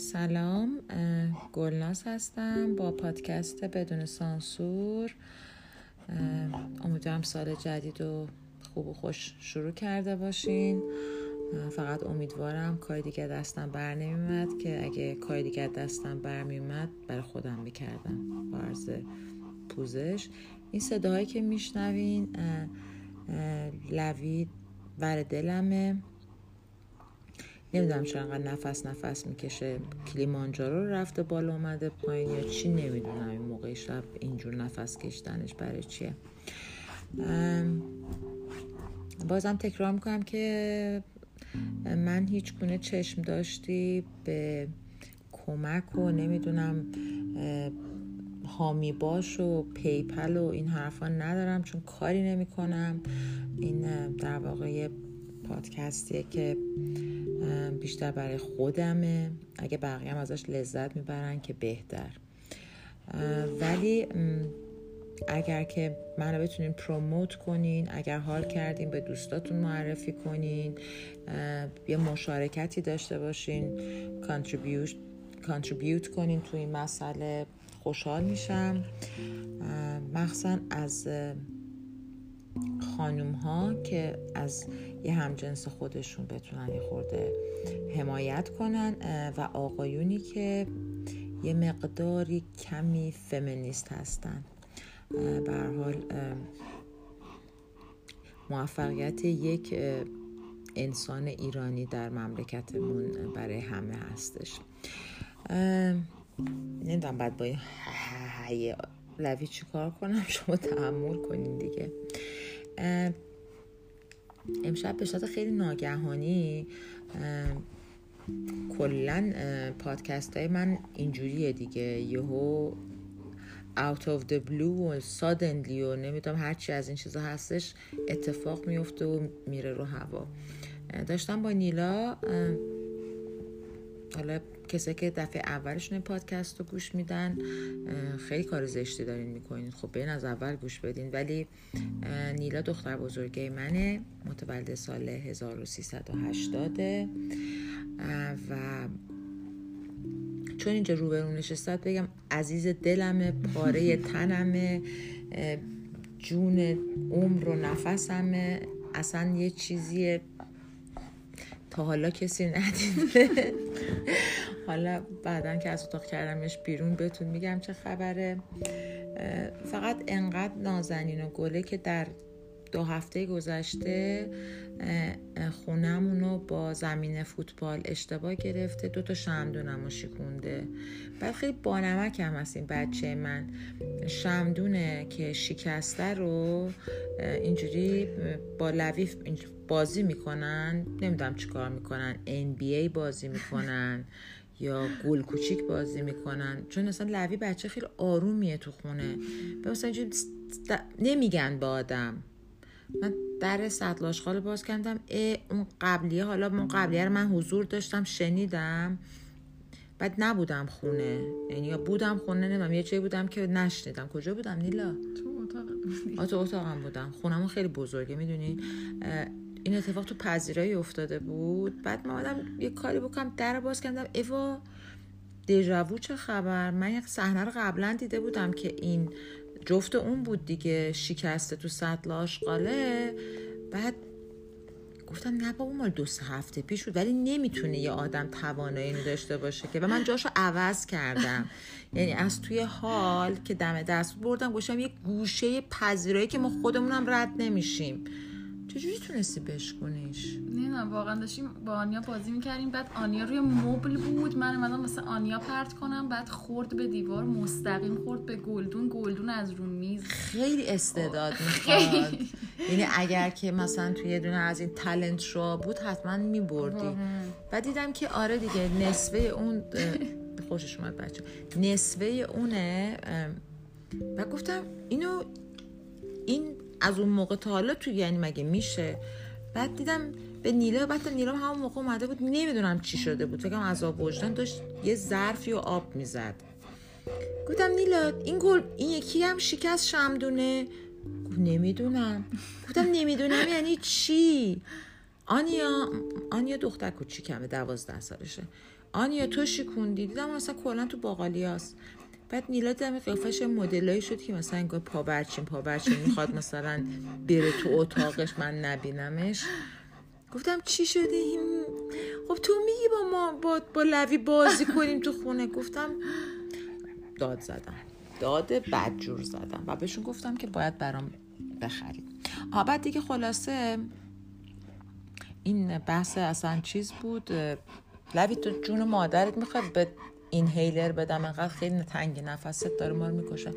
سلام گلناز هستم با پادکست بدون سانسور. امیدوارم سال جدید و خوب و خوش شروع کرده باشین. فقط امیدوارم کاری دیگه دستم بر نمیمد که اگه کاری دیگه دستم بر میمد برای خودم می‌کردم. با پوزش. این صداهایی که میشنوین لوید بر دلمه. نمی‌دونم چرا انقدر نفس نفس می‌کشه. کلیمانجارو رو رفته بالا اومده پایین یا چی نمی‌دونم. این موقع شب اینجور نفس کشتنش برای چیه؟ بازم تکرار می‌کنم که من هیچ گونه چشم داشتی به کمک و نمی‌دونم هامی باش و پیپل و این حرفا ندارم چون کاری نمی‌کنم. این در واقع پادکستیه که بیشتر برای خودمه. اگه بقیه هم ازش لذت می‌برن که بهتر. ولی اگر که منو بتونین پروموت کنین اگر حال کردین به دوستاتون معرفی کنین یه مشارکتی داشته باشین کانتریبیوت کنین تو این مسئله خوشحال میشم. مخصوصا از خانوم ها که از یه همجنس خودشون بتونن یه خورده حمایت کنن و آقایونی که یه مقداری کمی فمینیست هستن به حال موفقیت یک انسان ایرانی در مملکتمون برای همه هستش نمی‌دونم بعد با این لوی چی کار کنم شما تحمل کنین دیگه امشب به صورت خیلی ناگهانی کلا پادکست های من اینجوریه دیگه. یهو out of the blue و suddenly و نمی‌دونم هرچی از این چیزا هستش اتفاق میفته و میره رو هوا. داشتم با نیلا حالا کسی که دفعه اولشون این پادکست رو گوش میدن خیلی کار زشتی دارین می‌کنین. خب بین از اول گوش بدین. ولی نیلا دختر بزرگه منه. متولد سال 1380 و چون اینجا روبرون نشستد بگم عزیز دلمه پاره تنمه جون عمر و نفسمه. اصلا یه چیزیه. تا حالا کسی ندیده. حالا بعدا که از اتاق کردمش بیرون بهتون میگم چه خبره. فقط انقدر نازنین و گله که در دو هفته گذشته خونمونو با زمین فوتبال اشتباه گرفته دو تا شمدونم رو شکونده. بعد خیلی بانمک هم هست این بچه من. شمدونه که شکسته رو اینجوری با لویف بازی می‌کنن. نمی‌دونم چیکار می‌کنن. NBA بازی می‌کنن. یا گل کوچیک بازی می‌کنن. چون اصلا لوی بچه خیلی آرومیه تو خونه. به مثلا نمیگن با آدم. من در سطل آشغال باز کردم. اه اون قبلیه حالا اون قبلیه رو من حضور داشتم شنیدم. بعد نبودم خونه. یعنی یا بودم خونه نمیم یه چه بودم که نشنیدم. کجا بودم نیلا؟ تو تو اتاقم بودم. خونمون خیلی بزرگه می‌دونی؟ این اتفاق تو پذیرایی افتاده بود. بعد ما آدم یه کاری بکنم در باز کردم. ایوا دیجاوو چه خبر؟ من یک صحنه رو قبلا دیده بودم که این جفت اون بود دیگه شکسته تو سطل آشقاله بعد گفتم نه بابا مال دو سه هفته پیش بود. ولی نمی‌تونه یه آدم توانایی داشته باشه که. و من جاشو عوض کردم. یعنی از توی حال که دم دست بردم گوشم یه گوشه پذیرایی که ما خودمونم رد نمیشیم. چجوری تونستی بشکنیش نه واقعا داشتیم با آنیا بازی می‌کردیم. بعد آنیا روی مبل بود. من اومدم مثل آنیا پرت کنم. بعد خورد به دیوار مستقیم خورد به گلدون. گلدون از رو میز. خیلی استعداد می‌خواد. یعنی اگر که مثلا توی یه دونه از این تلنت شو بود حتما میبردی. بعد دیدم که آره دیگه نصفه اون خوشش اومد بچه نصفه اونه و گفتم اینو این از اون موقع تا حالا تو یعنی مگه میشه؟ بعد دیدم به نیله بعد نیله همون موقع اومده بود نمی‌دونم چی شده بود. فکرم عذاب وجدان داشت یه ظرفی و آب می‌زد. گفتم نیلا این گل این یکی هم شکست شمدونه. نمی‌دونم. گفتم نمی‌دونم یعنی چی؟ آنیا آنیا دختر کوچیکمه دوازده سالشه. آنیا تو شیکوندی دیدم مثلا کلا تو باقالیاست. بعد نیلا دم قیافش مدلایی شد که مثلا انگار پابرچین پابرچین می‌خواد مثلا بره تو اتاقش من نبینمش. گفتم چی شده خب تو میگی با ما با, با لوی بازی کنیم تو خونه. گفتم داد زدم. داد بدجور زدم. و بهشون گفتم که باید برام بخریم. آه بعد دیگه خلاصه این بحث اصلا چیز بود. لوی تو جون مادرت می‌خواد به این هیلر بدم انقدر خیلی تنگی نفست داره ما رو می‌کشه.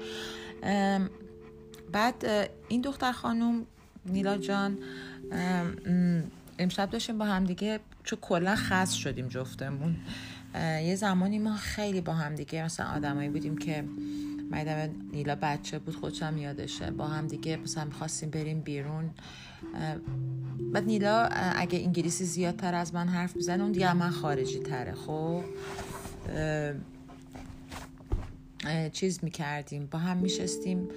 بعد این دختر خانوم نیلا جان امشب داشتیم با هم دیگه چون کلا خاص شدیم جفتمون. یه زمانی ما خیلی با هم دیگه مثلا آدمایی بودیم که مایدم نیلا بچه بود خودشم یادشه. با هم دیگه مثلا می‌خواستیم بریم بیرون. بعد نیلا اگه انگلیسی زیادتر از من حرف بزنه اون دیگه من خارجی تره خب؟ چیز می‌کردیم. با هم میشستیم.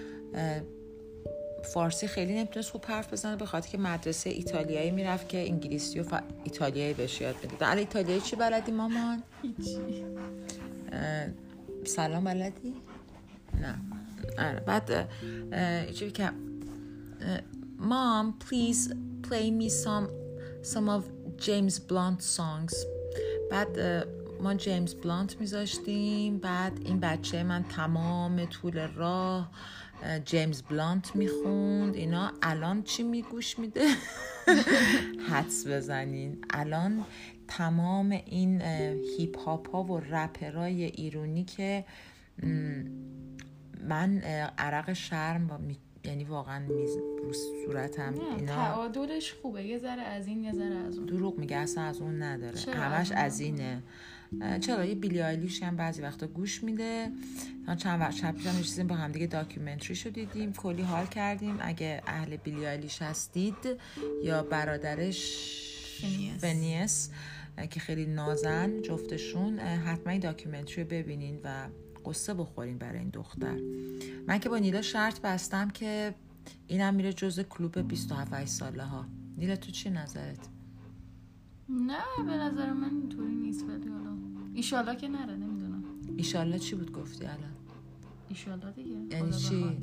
فارسی خیلی نمی‌تونست خوب حرف بزنه به خاطر که مدرسه ایتالیایی می‌رفت که انگلیسی و ف... ایتالیایی بهش یاد بده در ایتالیایی چی بلدی مامان؟ هیچی. سلام بلدی؟ نه. آره بعد چی که مام please play me some some of James Blunt songs بعد ما جیمز بلانت میذاشتیم. بعد این بچه من تمام طول راه جیمز بلانت می‌خوند. اینا الان چی میگوش میده؟ حدس بزنین. الان تمام این هیپ هاپ ها و رپرای ایرونی که من عرق شرم و یعنی واقعا میریزه رو صورتم. اینا تعادلش خوبه. یه ذره از این یه ذره از اون. دروغ میگه اصلا از اون نداره. همش از اینه. چرا یه Billie Eilish هم بعضی وقتا گوش میده. چند وقت شب پیشم نشستیم با هم دیگه documentary شو دیدیم. کلی حال کردیم. اگه اهل Billie Eilish هستید یا برادرش Finneas. که خیلی نازن جفتشون حتما این documentary رو ببینین و قصه بخورین برای این دختر. من که با نیلا شرط بستم که اینم میره جز کلوب 27 ساله ها. نیلا تو چی نظرت؟ نه به نظر من اینطوری نیست ولی حالا. ایشالا که نره نمی‌دونم. ایشالا چی بود گفتی الان؟ ایشالا دیگه. یعنی چی؟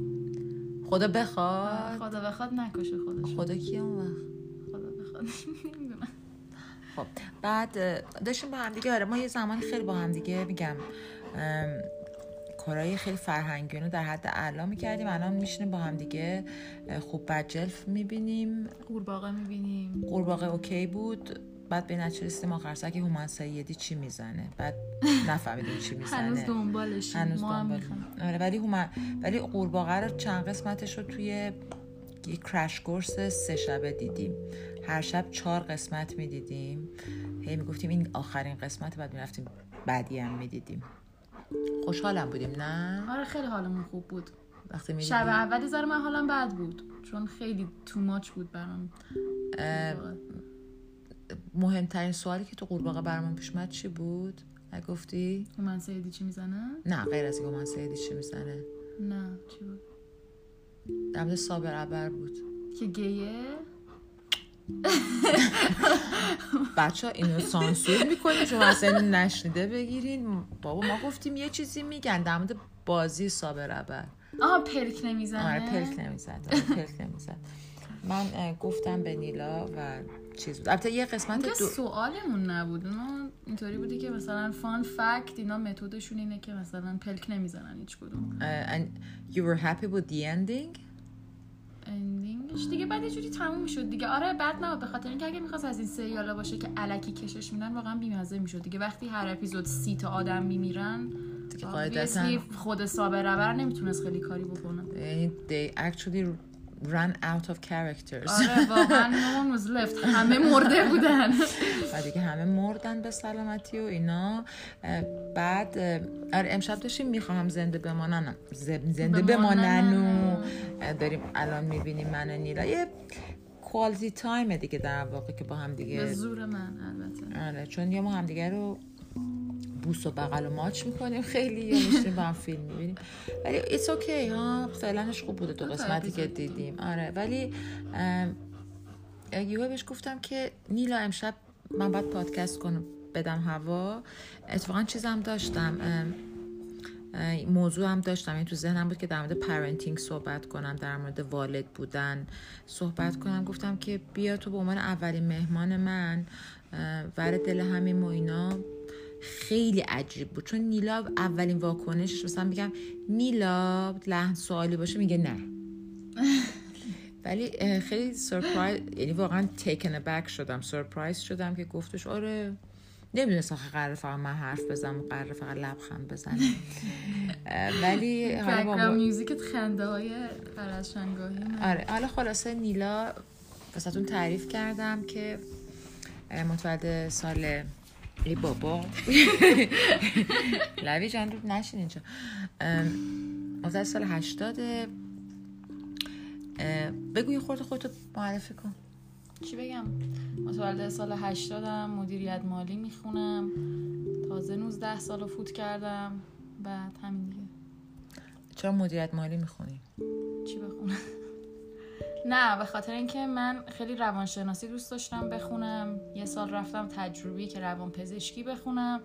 خدا بخواد؟ خدا بخواد نکشه خودش. خدا کی اون وقت؟ خدا بخواد. نمی‌دونم. خب بعد داشتیم با هم دیگه آره ما یه زمانی خیلی با هم دیگه میگم کارهای خیلی فرهنگی رو در حد اعلا می‌کردیم الان میشینیم با هم دیگه خوب بجلف می‌بینیم. قورباغه می‌بینیم. قورباغه اوکی بود. بعد به رسیدیم آخر سر که هومن سیدی چی می‌زنه؟ بعد نفهمیدیم چی می‌زنه. هنوز دنبالش هنوز دنبال آره ولی هومن ولی قورباغه رو چند قسمتش رو توی یه کرش کورس سه شبه دیدیم. هر شب چهار قسمت می‌دیدیم. هی می‌گفتیم این آخرین قسمت بعد می‌رفتیم بعدی هم می‌دیدیم. خوشحالم بودیم نه؟ آره خیلی حالمون خوب بود. وقتی شب اولی زار من حالم بد بود چون خیلی تو ماچ بود برام. مهمترین سوالی که تو قورباغه برام پیش اومد چی بود؟ نگفتی هومن سیدی چی می‌زنه؟ نه غیر از هومن سیدی چی می‌زنه. نه چی بود؟ در صابر عبر بود. که گیه؟ بچه ها اینو سانسور می‌کنیم شما اصلا نشنیده بگیرین. بابا ما گفتیم یه چیزی میگن در مورد بازی صابر عبر آها پلک نمی‌زنه؟ آره پلک نمی‌زد آره پلک نمی‌زد. من گفتم به نیلا و چیز بود. البته یه قسمت دو... سوالمون نبود. ما اینطوری بودی که مثلا فان فکت اینا متدشون اینه که مثلا پلک نمی‌زنن هیچ کدوم. Uh, and you were happy with the ending? اندینگش دیگه بعد یه جوری تموم شد دیگه. آره بعد نه به خاطر اینکه اگه می‌خواست از این سریالا باشه که علکی کشش میدن واقعا بیمزه می‌شد دیگه. وقتی هر اپیزود سی تا آدم میمیرن دیگه خود صابر ربر نمی‌تونست خیلی کاری بکنه. یعنی they actually run out of characters. آره واقعا no one was left. همه مرده بودن. و دیگه همه مردن به سلامتی و اینا. بعد آره امشب داشتیم می‌خواهم زنده بمانم زنده بمانم و داریم الان می‌بینیم من و نیلا. یه quality time دیگه در واقع که با هم دیگه به زور من البته. آره چون یه ما هم دیگه رو بوس و بغل و ماچ می‌کنیم. خیلی یا میشیم با هم فیلم می‌بینیم. ولی it's okay ها. فعلنش خوب بوده دو قسمتی که دیدیم. آره ولی یه بهش گفتم که نیلا امشب من باید پادکست کنم بدم هوا. اتفاقا چیزم داشتم موضوع هم داشتم. این تو ذهنم بود که در مورد parenting صحبت کنم در مورد والد بودن صحبت کنم. گفتم که بیا تو به عنوان اولین مهمان من ور دل همین و اینا. خیلی عجیب بود. چون نیلا اولین واکنشش مثلا میگم نیلا لحن سوالی باشه میگه نه. ولی خیلی surprise یعنی واقعا taken back شدم. surprise شدم که گفتش آره نمی‌دونستم که قرار فقط من حرف بزنم قرار فقط لبخند بزنم. ولی حالا با میوزیکت خنده های آره حالا خلاصه نیلا واسهتون تعریف کردم که متولد سال ای بابا. لوی جان رو نشین اینجا. متولد سال هشتاده بگو یه خورده خودتو معرفی کن. چی بگم؟ متولد سال هشتادم مدیریت مالی می‌خونم. تازه 19 سال فوت کردم. بعد همین دیگه. چرا مدیریت مالی می‌خونی؟ چی بخونم؟ نه به خاطر اینکه من خیلی روانشناسی دوست داشتم بخونم. یه سال رفتم تجربی که روان پزشکی بخونم.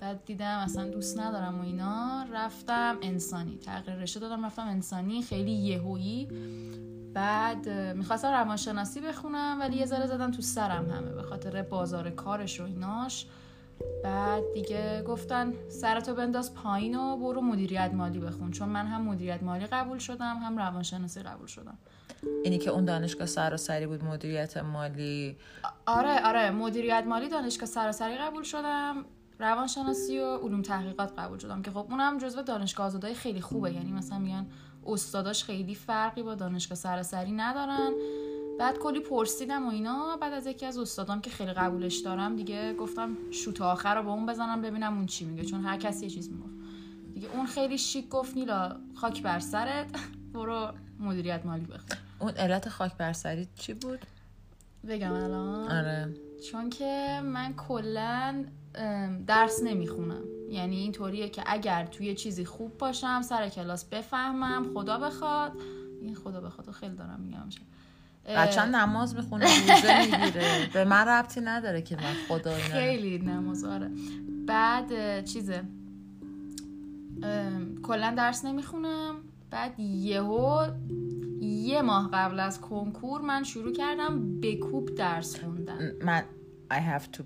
بعد دیدم اصلا دوست ندارم و اینا. رفتم انسانی. تغییر رشته دادم رفتم انسانی خیلی یهویی. بعد می‌خواستم روانشناسی بخونم ولی یه ذره زدم تو سرم همه به خاطر بازار کارش و ایناش. بعد دیگه گفتن سرتو بنداز پایین و برو مدیریت مالی بخون. چون من هم مدیریت مالی قبول شدم هم روانشناسی قبول شدم. اینی که اون دانشگاه سراسری بود مدیریت مالی. آره آره مدیریت مالی دانشگاه سراسری قبول شدم روانشناسی و علوم تحقیقات قبول شدم که خب اونم جزو دانشگاه آزادای خیلی خوبه. یعنی مثلا میگن استاداش خیلی فرقی با دانشگاه سراسری ندارن. بعد کلی پرسیدم و اینا بعد از یکی از استادام که خیلی قبولش دارم دیگه گفتم شوت آخر رو با اون بزنم ببینم اون چی میگه چون هر کسی یه چیز می‌گفت. دیگه اون خیلی شیک گفت نیلا خاک بر سرت برو مدیریت مالی بخون اون علت خاک بر سرت چی بود؟ بگم الان. آره. چون که من کلا درس نمی‌خونم. یعنی اینطوریه که اگر توی چیزی خوب باشم سر کلاس بفهمم خدا بخواد. این خدا بخواد خیلی دارم میگم بچه نماز می‌خونه روزه می‌گیره. به من ربطی نداره که من خدا خیلی نماز آره. بعد چیزه. کلا درس نمی‌خونم. بعد یهو یه ماه قبل از کنکور من شروع کردم بکوب درس خوندن. من I have to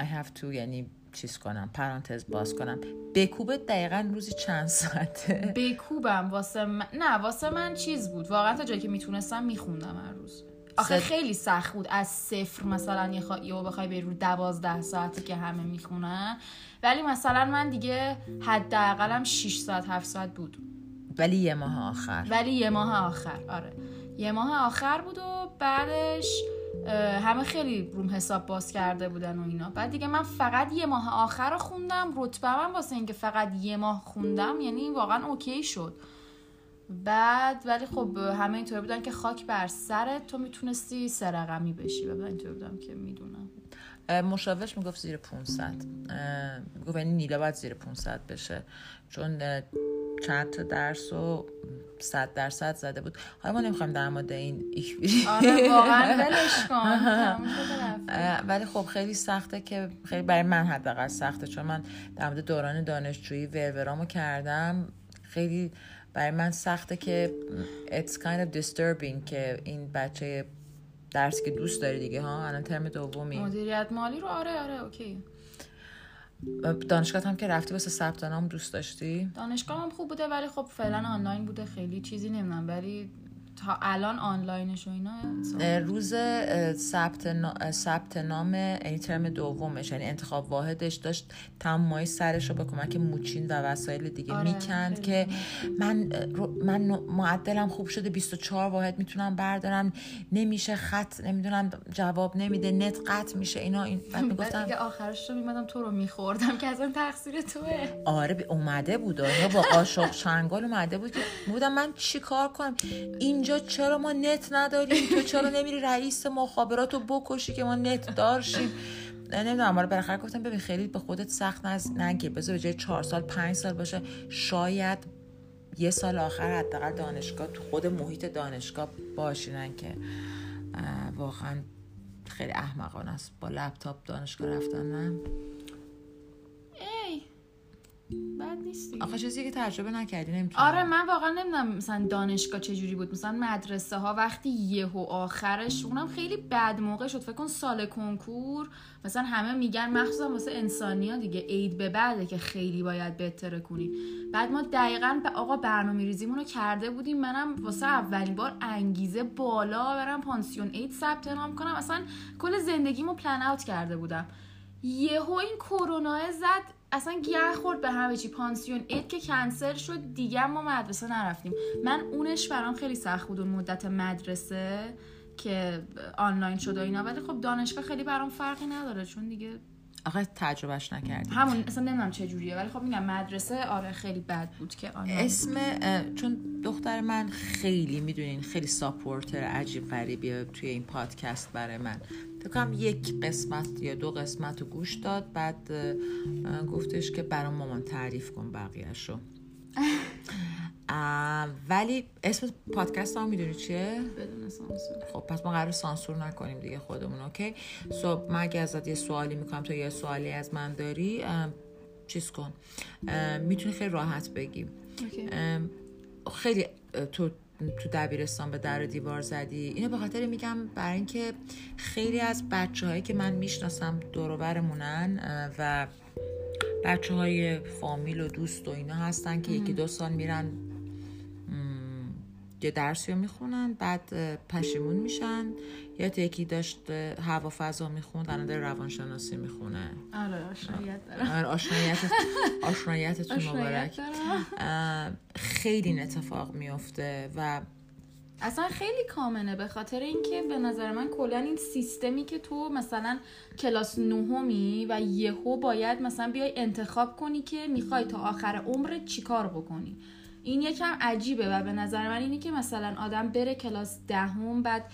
I have to یعنی چیز کنم پرانتز باز کنم. بکوبه دقیقا روزی چند ساعته؟ بکوبم واسه من... نه واسه من چیز بود. واقعا تا جایی که می‌تونستم میخوندم هر روز. آخه خیلی سخت بود از صفر مثلا یه خوا... یه بخوای بری رو دوازده ساعتی که همه می‌خونن. ولی مثلا من دیگه حداقلم 6 ساعت 7 ساعت بود. ولی یه ماه آخر. ولی یه ماه آخر. آره. یه ماه آخر بود و بعدش همه خیلی روم حساب باز کرده بودن و اینا. بعد دیگه من فقط یه ماه آخر رو خوندم. رتبه من واسه اینکه فقط یه ماه خوندم یعنی واقعا اوکی شد. بعد ولی خب همه اینطور بودن که خاک بر سرت تو می‌تونستی سرقمی بشی. و اینطور بودم که می‌دونم. مشاورش می‌گفت زیر 500 می‌گفت یعنی نیلا باید زیر 500 بشه. چون چند تا درس و صد درصد زده بود. حالا ما نمی‌خوایم در مورد این ایک آره واقعا ولی خب خیلی سخته که خیلی برای من حداقل سخته چون من در مورد دوران دانشجویی ورورامو کردم. خیلی برای من سخته که it's kind of disturbing که این بچه درسی که دوست داری دیگه ها؟ الان ترم دومی. مدیریت مالی رو؟ آره آره اوکی. دانشگاه هم که رفتی واسه ثبت نام دوست داشتی؟ دانشگاه هم خوب بوده ولی خب فعلا آنلاین بوده خیلی چیزی نمی‌دونم ولی تا الان آنلاینش و اینا روز ثبت نام یعنی ترم دومش یعنی انتخاب واحدش داشت تمام سرش رو به کمک موچین و وسایل دیگه آره، می‌کند که من من معدلم خوب شده 24 واحد می‌تونم بردارم نمیشه خط نمی‌دونم جواب نمیده نت قطع میشه اینا این بعد می‌گفتم دیگه آخرش رو میمدم تو رو میخوردم که اصلا تقصیر توه. آره اومده بود اینا با قاشق چنگال اومده بود که بودم من چی کار کنم؟ اینجا چرا ما نت نداریم؟ تو چرا نمیری رئیس مخابرات رو بکشی که ما نت دارشیم؟ نمی‌دونم. آره بالاخره گفتم ببین خیلی به خودت سخت نگیر بذار به جای چهار سال پنج سال باشه. شاید یه سال آخر حداقل دانشگاه تو خود محیط دانشگاه باشینن که واقعا خیلی احمقانه است با لپتاپ دانشگاه رفتن نه؟ بد نیست دیگه. آخه چیزی که تجربه نکردی نمی‌تونی آره من واقعا نمی‌دونم مثلا دانشگاه چجوری بود. مثلا مدرسه ها وقتی یهو آخرش اونم خیلی بد موقع شد. فکر کن سال کنکور مثلا همه میگن مخصوصا واسه انسانی ها دیگه عید به بعده که خیلی باید بهتره کنی. بعد ما دقیقا به آقا برنامه ریزیمون رو کرده بودیم. منم واسه اولین بار انگیزه بالا برم پانسیون عید ثبت نام کنم. اصلا کل زندگیمو plan out کرده بودم. یهو این کرونا زد. اصلا گه خورد به همه چی. پانسیون اینا که کنسل شد دیگه ما مدرسه نرفتیم. من اونش برام خیلی سخت بود اون مدت مدرسه که آنلاین شد و اینا. ولی خب دانشگاه خیلی برام فرقی نداره چون دیگه آخه تجربهش نکردی همون اصلا نمی‌دونم چه جوریه ولی خب میگم مدرسه آره خیلی بد بود که آنلاین اسم چون دختر من خیلی می‌دونین خیلی supporter عجیب غریبیه توی این پادکست برای من. فکر کنم یک قسمت یا دو قسمت رو گوش داد بعد گفتش که برام مامان تعریف کن بقیهش رو اه، ولی اسم پادکست هم می‌دونی چیه؟ بدون سانسور. خب پس ما قرار سانسور نکنیم دیگه خودمون okay؟ so من اگه ازت یه سوالی می‌کنم تو یه سوالی از من داری چیز کن. می‌تونی خیلی راحت بگی. okay. ام، خیلی تو تو دبیرستان به در و دیوار زدی. اینو به خاطر میگم برای اینکه خیلی از بچه هایی که من می‌شناسم دوروبرمونن و بچه های فامیل و دوست و اینا هستن که یکی دو سال میرن یه درسی رو می‌خونن بعد پشیمون میشن. یا یکی داشت هوا فضا می‌خوند الان داره روانشناسی می‌خونه. آره آشنایت دارم آره، آشنایت آشنایتتون آشنایت مبارک. دارم اه، خیلی این اتفاق میفته و اصلا خیلی کامنه به خاطر اینکه به نظر من کلا این سیستمی که تو مثلا کلاس نهمی و یهو باید مثلا بیای انتخاب کنی که می‌خوای تا آخر عمرت چیکار بکنی. این یکم عجیبه و به نظر من اینه که مثلا آدم بره کلاس دهم بعد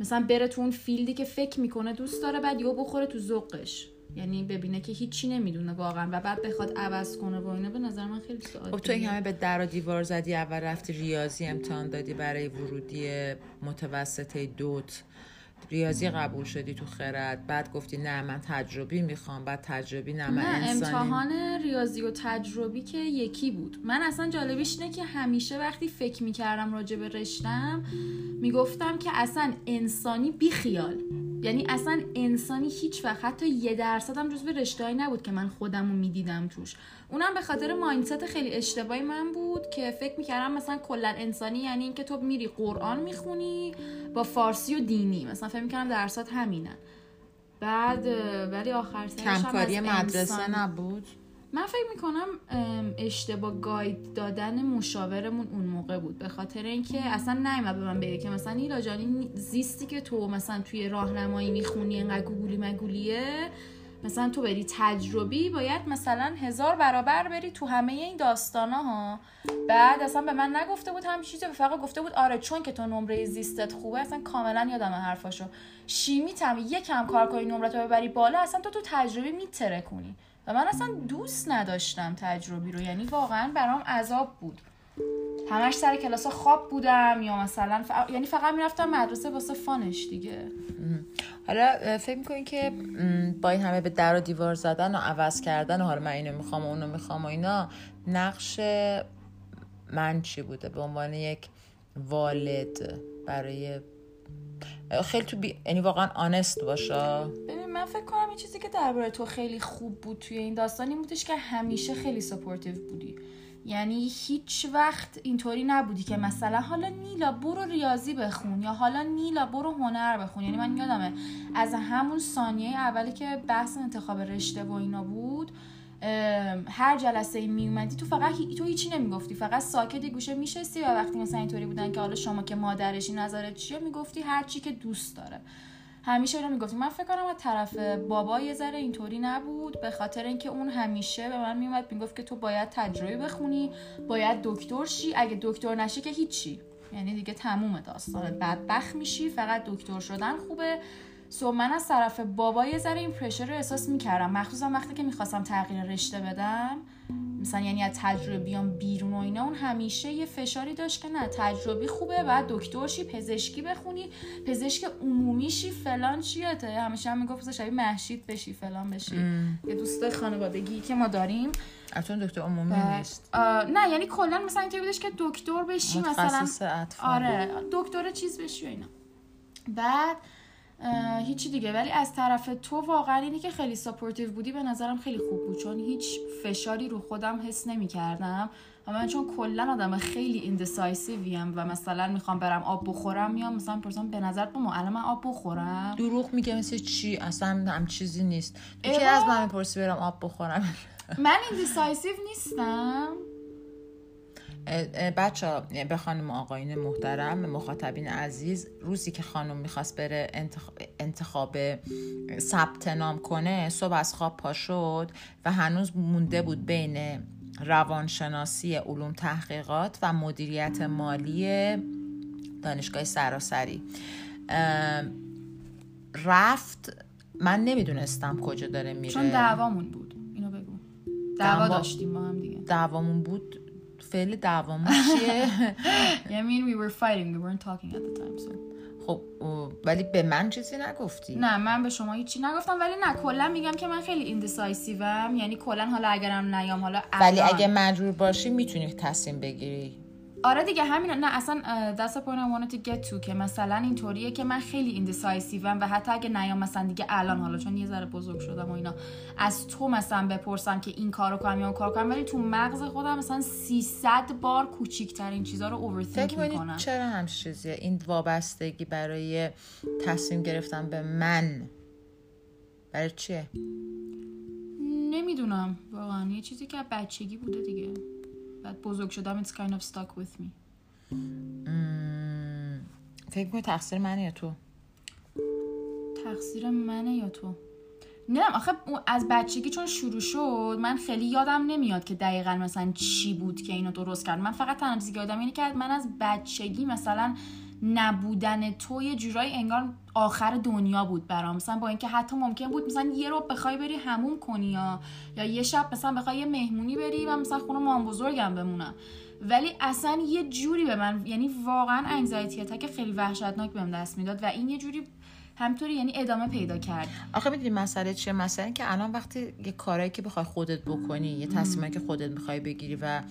مثلا بره تو اون فیلدی که فکر می‌کنه دوست داره بعد یهو بخوره تو ذوقش. یعنی ببینه که هیچی نمی‌دونه واقعا و بعد بخواد عوض کنه و اینا. به نظر من خیلی سوال خب تو این همه به در و دیوار زدی اول رفتی ریاضی امتحان دادی برای ورودی متوسطه دوت. ریاضی قبول شدی تو خرد بعد گفتی نه من تجربی می‌خوام بعد تجربی نه من نه انسانی. امتحان ریاضی و تجربی که یکی بود. من اصلا جالبیش اینه که همیشه وقتی فکر می‌کردم راجع به رشتم می‌گفتم که اصلا انسانی بی خیال. یعنی اصلا انسانی هیچ وقت حتی یه درصدم جز به رشتهایی نبود که من خودم رو می‌دیدم توش. اونم به خاطر ماینست خیلی اشتباهی من بود که فکر می‌کردم مثلا کلا انسانی یعنی اینکه تو میری قرآن می‌خونی با فارسی و دینی. مثلا فکر می‌کردم درسات همینن. بعد ولی آخر سرش هم کمکاری مدرسه انسان- نبود؟ من فکر می‌کنم اشتباه گاید دادن مشاورمون اون موقع بود. به خاطر اینکه اصلا نیومد به من بگه که مثلا این زیستی که تو مثلا توی راهنمایی می‌خونی اینقدر گوگولی مگولیه مثلا تو بری تجربی باید مثلا هزار برابر بری تو همه این داستانا ها بعد اصلا به من نگفته بود هم چیزی فقط گفته بود آره چون که تو نمره زیستت خوبه اصلا کاملا یادم حرفاشو. شیمی تم یکم کار کنی نمرت رو ببری بالا اصلا تو تو تجربی میتره کنی و من اصلا دوست نداشتم تجربی رو یعنی واقعا برام عذاب بود. همش سر کلاس خواب بودم یا مثلا ف... یعنی فقط می‌رفتم مدرسه واسه فانش دیگه. حالا فکر می‌کنی که با این همه به در و دیوار زدن و عوض کردن و حالا من اینو می‌خوام و اونو می‌خوام و اینا نقش من چی بوده؟ به عنوان یک والد برای خیلی تو بی... یعنی واقعا honest باشه؟ ببین من فکر کنم این چیزی که درباره تو خیلی خوب بود توی این داستان این بودش که همیشه خیلی supportive بودی. یعنی هیچ وقت اینطوری نبودی که مثلا حالا نیلا برو ریاضی بخون یا حالا نیلا برو هنر بخون. یعنی من یادمه از همون ثانیه اولی که بحث انتخاب رشته و اینا بود هر جلسه می اومدی تو فقط تو هیچی نمی‌گفتی. فقط ساکت گوشه میشستی و وقتی مثلا اینطوری بودن که حالا شما که مادرشی نظرت چیه می‌گفتی هر چی که دوست داره. همیشه اینو می‌گفتی من فکر کنم از طرف بابا یه ذره اینطوری نبود به خاطر اینکه اون همیشه به من میومد می‌گفت که تو باید تجربه بخونی باید دکتر شی اگه دکتر نشی که هیچی. یعنی دیگه تموم داستانت بدبخت میشی فقط دکتر شدن خوبه. سو من از طرف بابا یه ذره این پرشر رو احساس می‌کردم. مخصوصا وقتی که می‌خواستم تغییر رشته بدم مثلا یعنی از تجربه بیام بیرون و اینا اون همیشه یه فشاری داشت که نه تجربی خوبه بعد دکترشی پزشکی بخونی پزشک عمومیشی فلان چیته همیشه هم می‌گفت شبیه محشید بشی فلان بشی. یه دوست خانوادگی که ما داریم. چون دکتر عمومی نیست. نه یعنی کلا مثلا اینطوری بودش که دکتر بشی مثلا. آره دکتر چیز بشی و اینا. بعد هیچی دیگه. ولی از طرف تو واقعا اینی که خیلی supportive بودی. به نظرم خیلی خوب بود. چون هیچ فشاری رو خودم حس نمی کردم و من چون کلا آدم خیلی indecisive م و مثلا می‌خوام برم آب بخورم میام مثلا پرسم به نظر الان من آب بخورم؟ دروغ میگه مثل چی؟ اصلا هم چیزی نیست. تو که از من می‌پرسی برم آب بخورم؟ من indecisive نیستم. بچه به خانم آقایان محترم مخاطبین عزیز روزی که خانم می‌خواست بره انتخاب ثبت نام کنه صبح از خواب پا شد و هنوز مونده بود بین روانشناسی علوم تحقیقات و مدیریت مالی دانشگاه سراسری. رفت من نمی‌دونستم کجا داره میره. چون دعوامون بود. اینو بگو. دعوا داشتیم با هم دیگه. دعوامون بود فعل دعوامون چیه؟ I mean we were fighting. We weren't talking at the time so. خب ولی به من چیزی نگفتی. نه من به شما هیچی نگفتم ولی نه کلا میگم که من خیلی indecisive م یعنی کلا حالا اگرم نیام حالا ولی اگه مجبور باشی می‌تونی تصمیم بگیری. آره دیگه همین نه اصلا the point I wanted to get to که مثلا اینطوریه که من خیلی indecisive م و حتی اگه نیام مثلا دیگه الان حالا چون یه ذره بزرگ شدم و اینا از تو مثلا بپرسم که این کارو کنم یا اون کارو کنم ولی تو مغز خودم مثلا 300 بار کوچیکترین چیزا رو overthink می‌کنم. چرا هم چیزیه؟ این وابستگی برای تصمیم گرفتن به من برای چیه؟ نمی‌دونم واقعا یه چیزی که بچگی بوده دیگه. بعد بزرگ شدم it's kind of stuck with me. فکر کنی تقصیر منه یا تو؟ تقصیر منه یا تو؟ نه آخه از بچگی چون شروع شد من خیلی یادم نمیاد که دقیقا مثلا چی بود که اینو درست کرد. من فقط تنها چیزی که یادم اینه که من از بچگی مثلا نبودن تو یه جورایی انگار آخر دنیا بود برام. مثلا با اینکه حتی ممکن بود مثلا یه رو بخوای بری هموم کنی یا یا یه شب مثلا بخوای یه مهمونی بری و مثلا خونه مام بزرگم بمونم ولی اصلا یه جوری به من یعنی واقعا انگزایتی که خیلی وحشتناک بهم دست می‌داد و این یه جوری همطوری یعنی ادامه پیدا کرد. آخه می‌دونی مسئله چیه؟ مسئله که الان وقتی یه کارایی که بخوای خودت بکنی یه تصمیمی که خودت می‌خوای بگیری و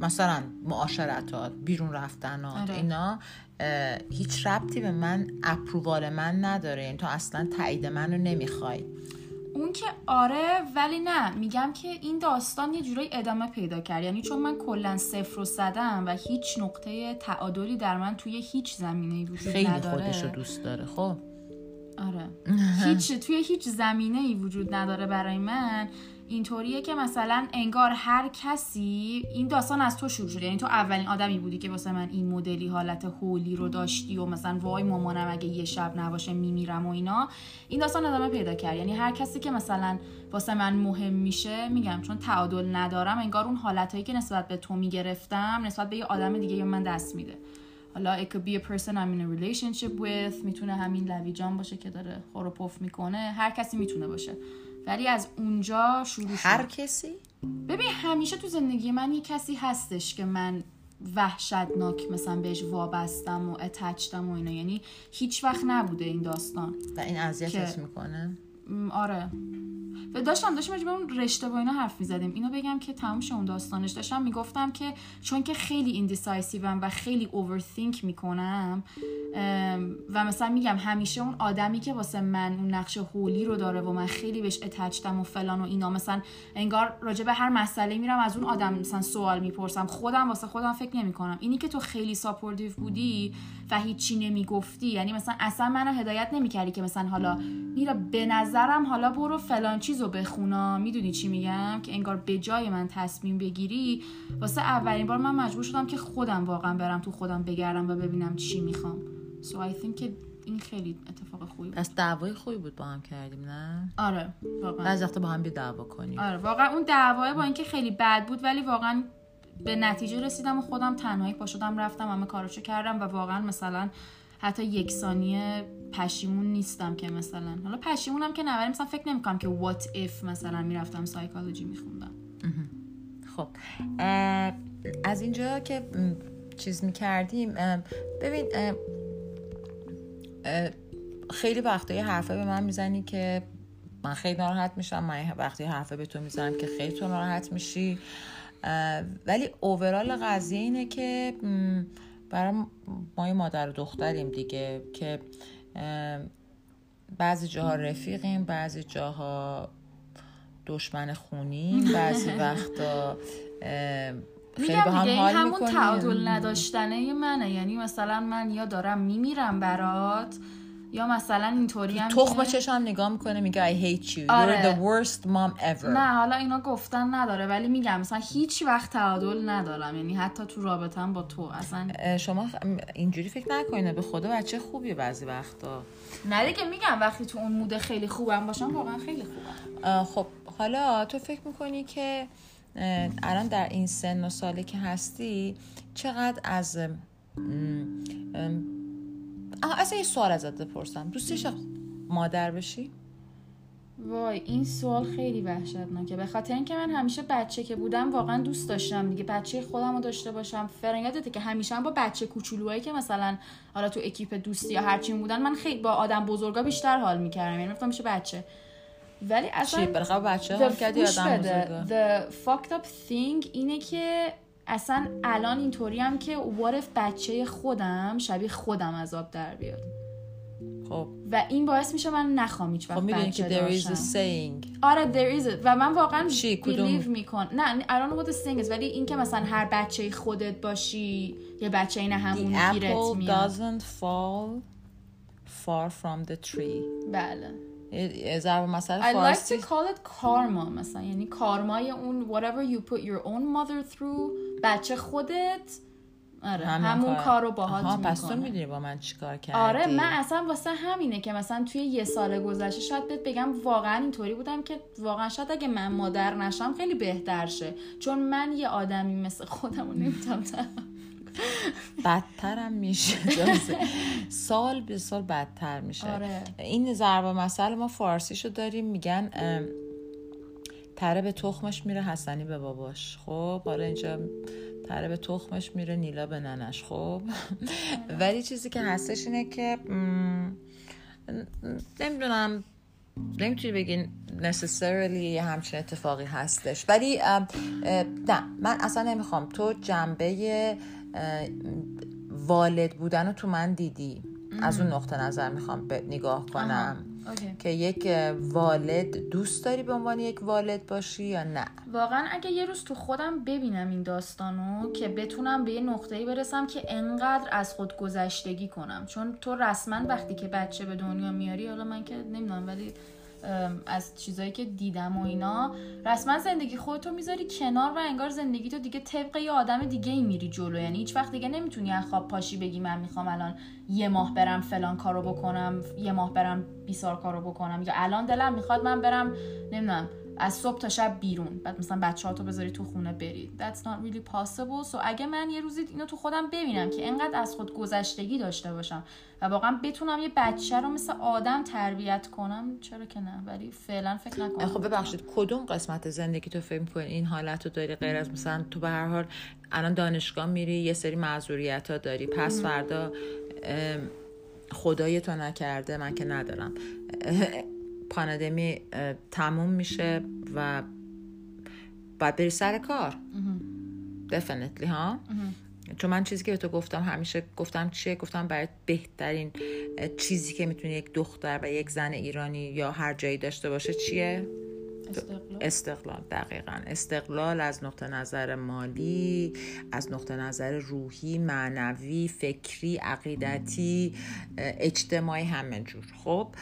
مثلا معاشرتات بیرون رفتنات آره. اینا هیچ ربطی به من اپرووال من نداره. یعنی تو اصلا تایید منو نمی‌خوای. اون که آره ولی نه. میگم که این داستان یه جورایی ادامه پیدا کرد. یعنی چون من کلا صفر رو زدم و هیچ نقطه تعادلی در من توی هیچ زمینه وجود خیلی نداره. خیلی خودشو دوست داره. خب. آره. هیچ توی هیچ زمینه ای وجود نداره برای من. اینطوریه که مثلا انگار هر کسی این داستان از تو شروع شده یعنی تو اولین آدمی بودی که واسه من این مدلی حالت هولی رو داشتی و مثلا وای مامانم اگه یه شب نباشه میمیرم و اینا. این داستان ادامه پیدا کرد. یعنی هر کسی که مثلا واسه من مهم میشه میگم چون تعادل ندارم انگار اون حالتهایی که نسبت به تو می‌گرفتم نسبت به یه آدم دیگه به من دست میده. حالا it could be a person I'm in a relationship with. می‌تونه همین لوی جان باشه که داره خوروپف می‌کنه. هر کسی می‌تونه باشه. ولی از اونجا شروع شد. هر کسی؟ ببین همیشه تو زندگی من یه کسی هستش که من وحشتناک مثلا بهش وابستم و اتچتم و اینا. یعنی هیچ وقت نبوده این داستان. و این اذیتت می‌کنه. آره. و داشتم داشتم به اون رشته با اینا حرف می‌زدیم. اینو بگم که تموم اون داستانش. داشتم می‌گفتم که چون که خیلی indecisive م و خیلی overthink می‌کنم و مثلا میگم همیشه اون آدمی که واسه من اون نقش هولی رو داره و من خیلی بهش attached م و فلان و اینا مثلا انگار راجع به هر مسئله میرم از اون آدم مثلا سوال می‌پرسم. خودم واسه خودم فکر نمی‌کنم. اینی که تو خیلی supportive بودی و هیچی نمی‌گفتی یعنی مثلا اصلا منو هدایت نمی‌کردی که مثلا حالا میرا به نظرم حالا برو فلان چیزو بخونا. می‌دونی چی میگم؟ که انگار به جای من تصمیم بگیری واسه اولین بار من مجبور شدم که خودم واقعا برم تو خودم بگردم و ببینم چی می‌خوام. So I think که این خیلی اتفاق خوبی بود. پس دعوای خوبی بود با هم کردیم نه؟ آره واقعا. از وقت با هم بی دعوا کنیم. آره واقعا اون دعوای با اینکه خیلی بد بود ولی واقعا به نتیجه رسیدم و خودم تنهایی پا شدم رفتم همه کاراشو کردم و واقعا مثلا حتی یک ثانیه پشیمون نیستم که مثلا. حالا پشیمونم که نه مثلا فکر نمی‌کنم که what if مثلا می‌رفتم سایکولوژی میخوندم. خب از اینجا که چیز می‌کردیم ببین خیلی وقتایی حرفه به من می‌زنی که من خیلی ناراحت میشم من وقتی حرفه به تو می‌زنم که خیلی تو ناراحت میشی. ولی اوورال قضیه اینه که برای ما مادر و دختریم دیگه که بعضی جاها رفیقیم بعضی جاها دشمن خونیم بعضی وقتا خیلی میگم دیگه این همون تعادل نداشتنه منه. یعنی مثلا من یا دارم میمیرم برات یا مثلا اینطوری هم تخم چشم نگاه می‌کنه میگه I hate you. آره. You're the worst mom ever. نه حالا اینا گفتن نداره ولی میگم مثلا هیچ وقت تعادل ندارم. یعنی حتی تو رابطم با تو اصلا شما اینجوری فکر نکنید. به خدا بچه خوبی بعضی وقتا. نه دیگه میگم وقتی تو اون موده خیلی خوبم باشم واقعا خیلی خوبم. خب حالا تو فکر می‌کنی که الان در این سن و ساله که هستی چقدر از اصلا یه سوال ازت بپرسم. دوستش مادر بشی؟ وای این سوال خیلی وحشتناکه. به خاطر اینکه من همیشه بچه که بودم واقعا دوست داشتم دیگه. بچه خودم رو داشته باشم. فرن یادته که همیشه هم با بچه کوچولوهایی که مثلا حالا تو اکیپ دوستی یا هرچی بودن من خیلی با آدم بزرگا بیشتر حال می‌کردم. یعنی گفتم میشه بچه. ولی اصلا چی بچه حال کردی آدم بزرگا؟ The fucked up thing اینه که اصلا الان اینطوری هم که what بچه خودم شبیه خودم از آب در بیاد. خب. و این باعث میشه من نخوام هیچ وقت خب بچه که there is a saying. آره there is a... و من واقعا believe میکن نه I don't know what the saying is ولی این که مثلا هر بچه خودت باشی یه بچه این همون گیرت میاد. The apple doesn't fall far from the tree. بله. ضرب مثل I like to call it karma مثلا. یعنی کارمای اون whatever you put your own mother through بچه خودت. آره همون کار. رو باهات می‌کنه پس تو می‌دونی با من چیکار کردی. آره من اصلا واسه همینه که مثلا توی یه سال گذشته شاید بهت بگم واقعا اینطوری بودم که واقعا شاید اگه من مادر نشم خیلی بهتر شه. چون من یه آدمی مثل خودم رو نمی‌تونم بدترم میشه. سال به سال بدتر میشه. آره. این ضرب مسئله ما فارسیشو داریم میگن تره به تخمش میره حسنی به باباش. خب حالا اینجا تره به تخمش میره نیلا به ننش. خب. ولی چیزی که هستش اینه که نمی‌دونم نمی‌تونی بگین necessarily همچین اتفاقی هستش. ولی نه من اصلا نمی‌خوام. تو جنبه والد بودن رو تو من دیدی. از اون نقطه نظر می‌خوام نگاه کنم. که یک والد دوست داری به عنوان یک والد باشی یا نه؟ واقعا اگه یه روز تو خودم ببینم این داستانو که بتونم به یه نقطه‌ای برسم که انقدر از خود گذشتگی کنم. چون تو رسما وقتی که بچه به دنیا میاری حالا من که نمی‌دونم ولی از چیزایی که دیدم و اینا. رسما زندگی خودتو می‌ذاری کنار و انگار زندگی تو دیگه طبق یه آدم دیگه ای میری جلو. یعنی هیچ وقت دیگه نمی‌تونی از خواب پاشی بگی من می‌خوام الان یه ماه برم فلان کارو بکنم یه ماه برم بیسار کارو بکنم. یا الان دلم می‌خواد من برم نمی‌دونم از صبح تا شب بیرون. بعد مثلا بچه ها تو بذاری تو خونه برید. That's not really possible. So اگه من یه روزی اینو تو خودم ببینم که انقدر از خود گذشتگی داشته باشم و واقعا بتونم یه بچه رو مثل آدم تربیت کنم چرا که نه؟ ولی فعلا فکر نکنم. خب ببخشید کدوم قسمت زندگی تو فکر کنی این حالت رو داری غیر از مثلا تو به هر حال الان دانشگاه میری یه سری معذوریت ها داری. پس فردا خدای تو نکرده من که ندارم. پاندمی تموم میشه و باید بری سر کار. definitely ها؟ چون من چیزی که به تو گفتم همیشه گفتم چیه؟ گفتم برای بهترین چیزی که می‌تونه یک دختر و یک زن ایرانی یا هر جایی داشته باشه چیه؟ استقلال. استقلال دقیقا. استقلال از نقطه نظر مالی از نقطه نظر روحی معنوی فکری عقیدتی اجتماعی همه جور. خب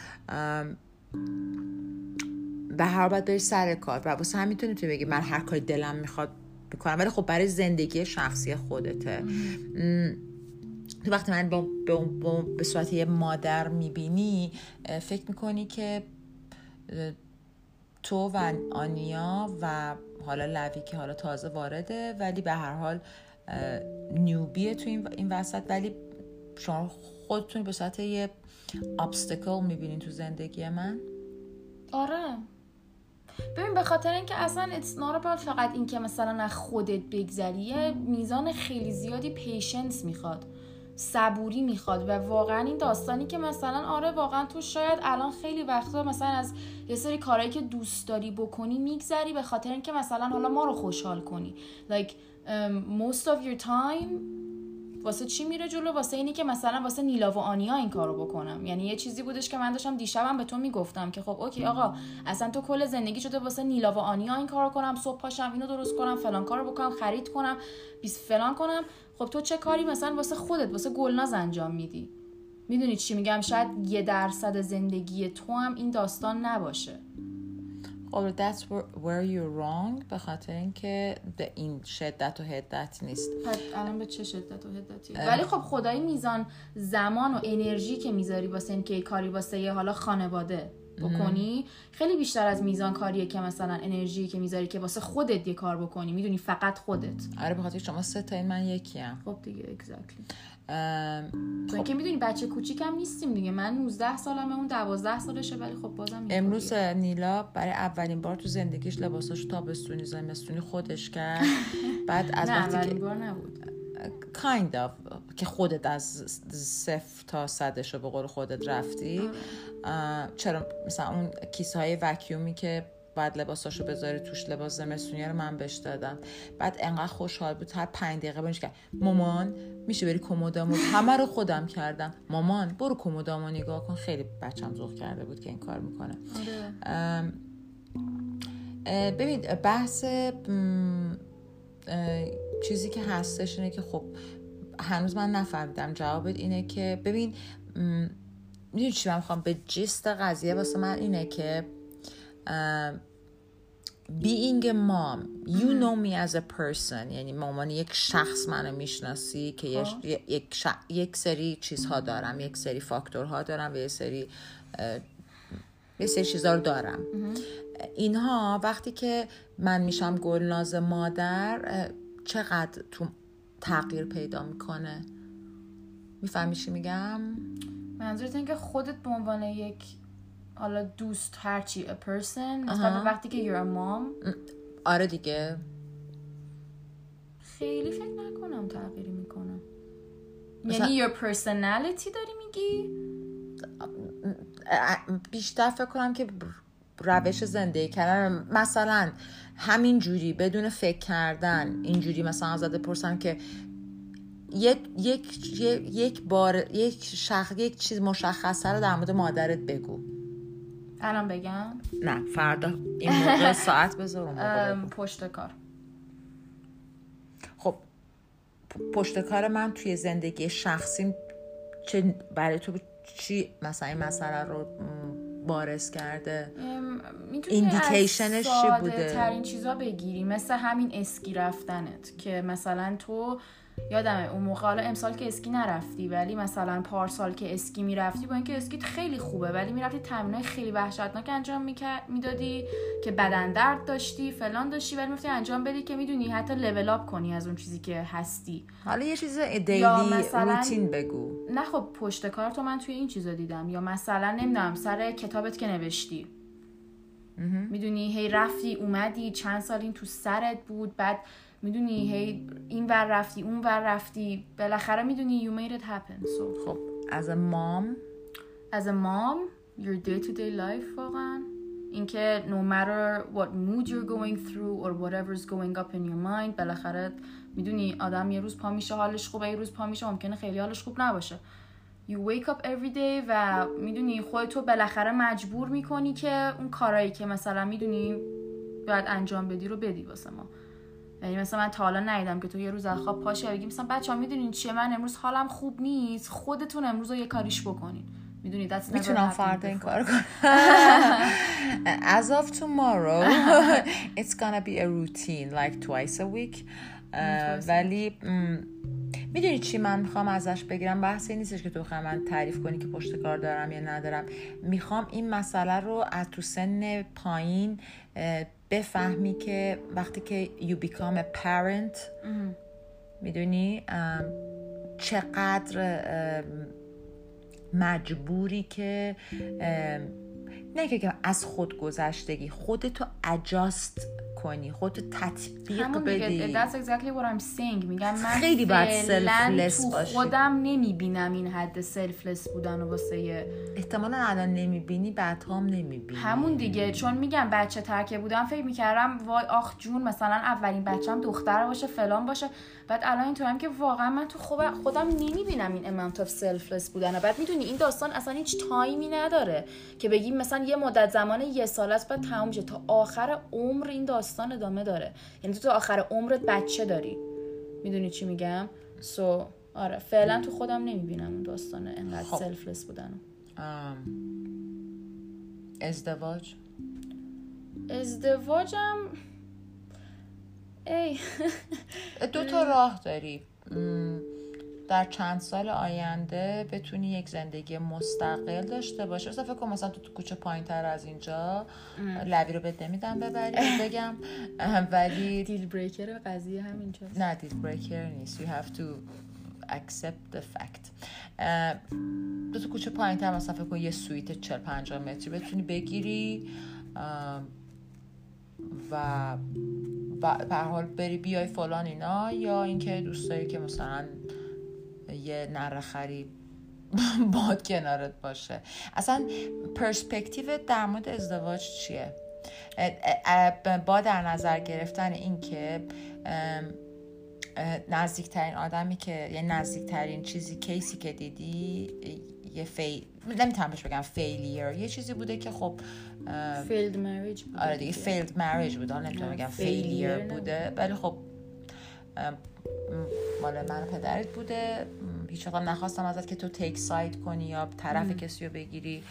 به هر باید بری سر کار. و واسه هم می‌تونی تو بگی من هر کاری دلم می‌خواد می‌کنم ولی خب برای زندگی شخصی خودته. تو وقتی من با, به صورت یه مادر می‌بینی فکر می‌کنی که تو و آنیا و حالا لوی که حالا تازه وارده ولی به هر حال نیوبیه تو این وسط. ولی شما خودتون به صورت یه obstacle می‌بینین تو زندگی من؟ آره. ببین به خاطر اینکه اصلا it's not about فقط اینکه مثلا از خودت بگذری میزان خیلی زیادی پیشنس می‌خواد صبوری می‌خواد و واقعا این داستانی که مثلا آره واقعا تو شاید الان خیلی وقتا مثلا از یه سری کارهایی که دوست داری بکنی میگذری به خاطر اینکه مثلا حالا ما رو خوشحال کنی. Like um, most of your time واسه چی میره جلو؟ واسه اینی که مثلا واسه نیلا و آنیا این کارو بکنم. یعنی یه چیزی بودش که من داشتم دیشبم به تو می‌گفتم که خب اوکی آقا اصلا تو کل زندگی شده واسه نیلا و آنیا این کارو کنم صبح پاشم اینو درست کنم فلان کارو بکنم خرید کنم بیس فلان کنم. خب تو چه کاری مثلا واسه خودت واسه گلناز انجام میدی؟ می‌دونی چی میگم؟ شاید یه درصد زندگی تو هم این داستان نباشه. خب that's where you're wrong به خاطر اینکه به این شدت و حدت نیست. الان به چه شدت و حدتی؟ ولی خب خدای میزان زمان و انرژی که می‌ذاری واسه اینکه کاری واسه یه حالا خانواده بکنی خیلی بیشتر از میزان کاریه که مثلا انرژی که می‌ذاری که واسه خودت یه کار بکنی می‌دونی فقط خودت. آره به خاطر شما سه تا این من یکیم. خب دیگه اگزکتلی خب. که می‌دونی بچه کوچیکم نیستیم دیگه. من 19 سالمه اون 12 سالشه ولی خب بازم امروز نیلا برای اولین بار تو زندگیش لباساشو تابستونی زمستونی خودش کرد. بعد از وقتی که بار نبود. Kind of که خودت از صفر تا صدش رو به قول خودت رفتی. آره. چرا مثلا اون کیسه های وکیومی که بعد لباساشو بذاره توش لباس زمستونی رو من بهش دادم. بعد انقدر خوشحال بود هر پنج دقیقه بهش که مامان میشه بری کمدامو همه رو خودم کردم. مامان برو کمدامو نگاه کن. خیلی بچم ذوق کرده بود که این کار می‌کنه. آره. ببین بحث چیزی که هستش اینه که خب هنوز من نفهمیدم. جوابت اینه که ببین می‌دونی چی من می‌خوام؟ به جست قضیه واسه من اینه که being a mom you know me as a person. یعنی مامان یک شخص منو می‌شناسی که خب. یک, یک سری چیزها دارم یک سری فاکتورها دارم و یک سری یه سری چیزها رو دارم. اینها وقتی که من میشم گلناز مادر چقدر تو تغییر پیدا می‌کنه؟ می‌فهمی چی میگم؟ منظورت این که خودت به عنوان یک حالا دوست هرچی a person. نسبت وقتی که you're a mom. آره دیگه. خیلی فکر نکنم تغییری می‌کنم یعنی your personality داری میگی؟ بیشتر فکر کنم که روش زندگی کردن. مثلا همین جوری بدون فکر کردن اینجوری مثلا ازت پرسم که یک یک یک بار یک شخ یک چیز مشخصه رو در مورد مادرت بگو. الان بگم؟ نه فردا این موقع ساعت بذار پشت کار. خب پشت کار من توی زندگی شخصی چه برای تو چی مثلا این مسئله رو بارز کرده؟ indication ش چی بوده؟ ترین چیزا بگیری مثل همین اسکی رفتنت که مثلا تو یادمه اون موقع حالا امسال که اسکی نرفتی ولی مثلا پارسال که اسکی می‌رفتی با اینکه اسکیت خیلی خوبه ولی می‌رفتی تمرینای خیلی وحشتناک انجام می‌دادی که بدن درد داشتی فلان داشتی ولی می‌رفتی انجام بدی که می‌دونی حتی level up کنی از اون چیزی که هستی. حالا یه چیز daily روتین بگو. نه خب پشت کار تو من توی این چیزا دیدم. یا مثلا نمی‌دونم سر کتابت که نوشتی. می‌دونی هی رفتی اومدی چند سال این تو سرت بود بعد می‌دونی هی این ور رفتی اون ور رفتی. بالاخره می‌دونی you made it happen. So خب as a mom as a mom your day to day life واقعا. اینکه no matter what mood you're going through or whatever's going up in your mind بالاخره می‌دونی آدم یه روز پا میشه حالش خوبه یه روز پا میشه ممکنه خیلی حالش خوب نباشه. You wake up every day و می‌دونی خودتو بالاخره مجبور می‌کنی که اون کارایی که مثلا می‌دونی باید انجام بدی رو بدی واسه ما. یعنی مثلا من تا حالا ندیدم که تو یه روز از خواب پاشی بگی مثلا بچه‌ها می‌دونین چیه؟ من امروز حالم خوب نیست. خودتون امروز رو یه کاریش بکنین. می‌دونی؟ that's می‌تونم فردا این کار کنم. As of tomorrow it's gonna be a routine like twice a week. ولی می‌دونی چی من می‌خوام ازش بگیرم؟ بحثی نیستش که تو من تعریف کنی که پشت کار دارم یا ندارم. می‌خوام این مسئله رو از تو سن پایین بفهمی که وقتی که you become a parent می‌دونی؟ چقدر مجبوری که نه که از خود گذشتگی خودتو adjust کنی خودتو تطبیق همون بدی. that's exactly what I'm saying. میگم من خیلی باید تو باشی. خودم نمی‌بینم این حد selfless بودن و واسه احتمالا الان نمی‌بینی بعد هم نمی‌بینی. همون دیگه چون میگم بچه ترکه بودم فکر می‌کردم وای آخ جون مثلا اولین بچم دختر باشه فلان باشه. بعد الان اینطورم که واقعا من تو خوب- خودم نمی‌بینم این amount of selfless بودن. بعد می‌دونی این داستان اصلا هیچ time ی نداره که بگیم مثلا یه مدت زمان یه سال است بعد تموم شه. تا آخر عمر این داستان ادامه داره. یعنی تو تا آخر عمرت بچه داری. می‌دونی چی میگم؟ سو آره فعلا تو خودم نمی‌بینم اون داستان انقدر خب. سلفلس بودن. ازدواج؟ ازدواجم ای. دو تا راه داری. در چند سال آینده بتونی یک زندگی مستقل داشته باشی. مثلا فکر کن مثلا تو تو کوچه پایین تر از اینجا لوی رو بهت نمیدم ببری بگم. ولی دیل بریکر قضیه همینجاست نه دیل بریکر نیست. You have to accept the fact. دو تا کوچه پایین تر مثلا فکر کن یه سویت 40 50 متری بتونی بگیری. و به حال بری بیای فلان اینا یا اینکه دوست داری که مثلا یه نره خری باد کنارت باشه. اصلا پرسپکتیو در مورد ازدواج چیه؟ با در نظر گرفتن این که ام، اه، نزدیکترین آدمی که یه نزدیکترین چیزی case ی که دیدی یه فی نمی‌تونم بهش بگم failure یه چیزی بوده که خب failed marriage بود آره دیگه failed marriage بود حالا نمی‌تونم بگم failure. بوده. ولی خب ام، مال من پدرت بوده. هیچ وقت نخواستم ازت که تو تیک ساید کنی یا طرف کسی رو بگیری.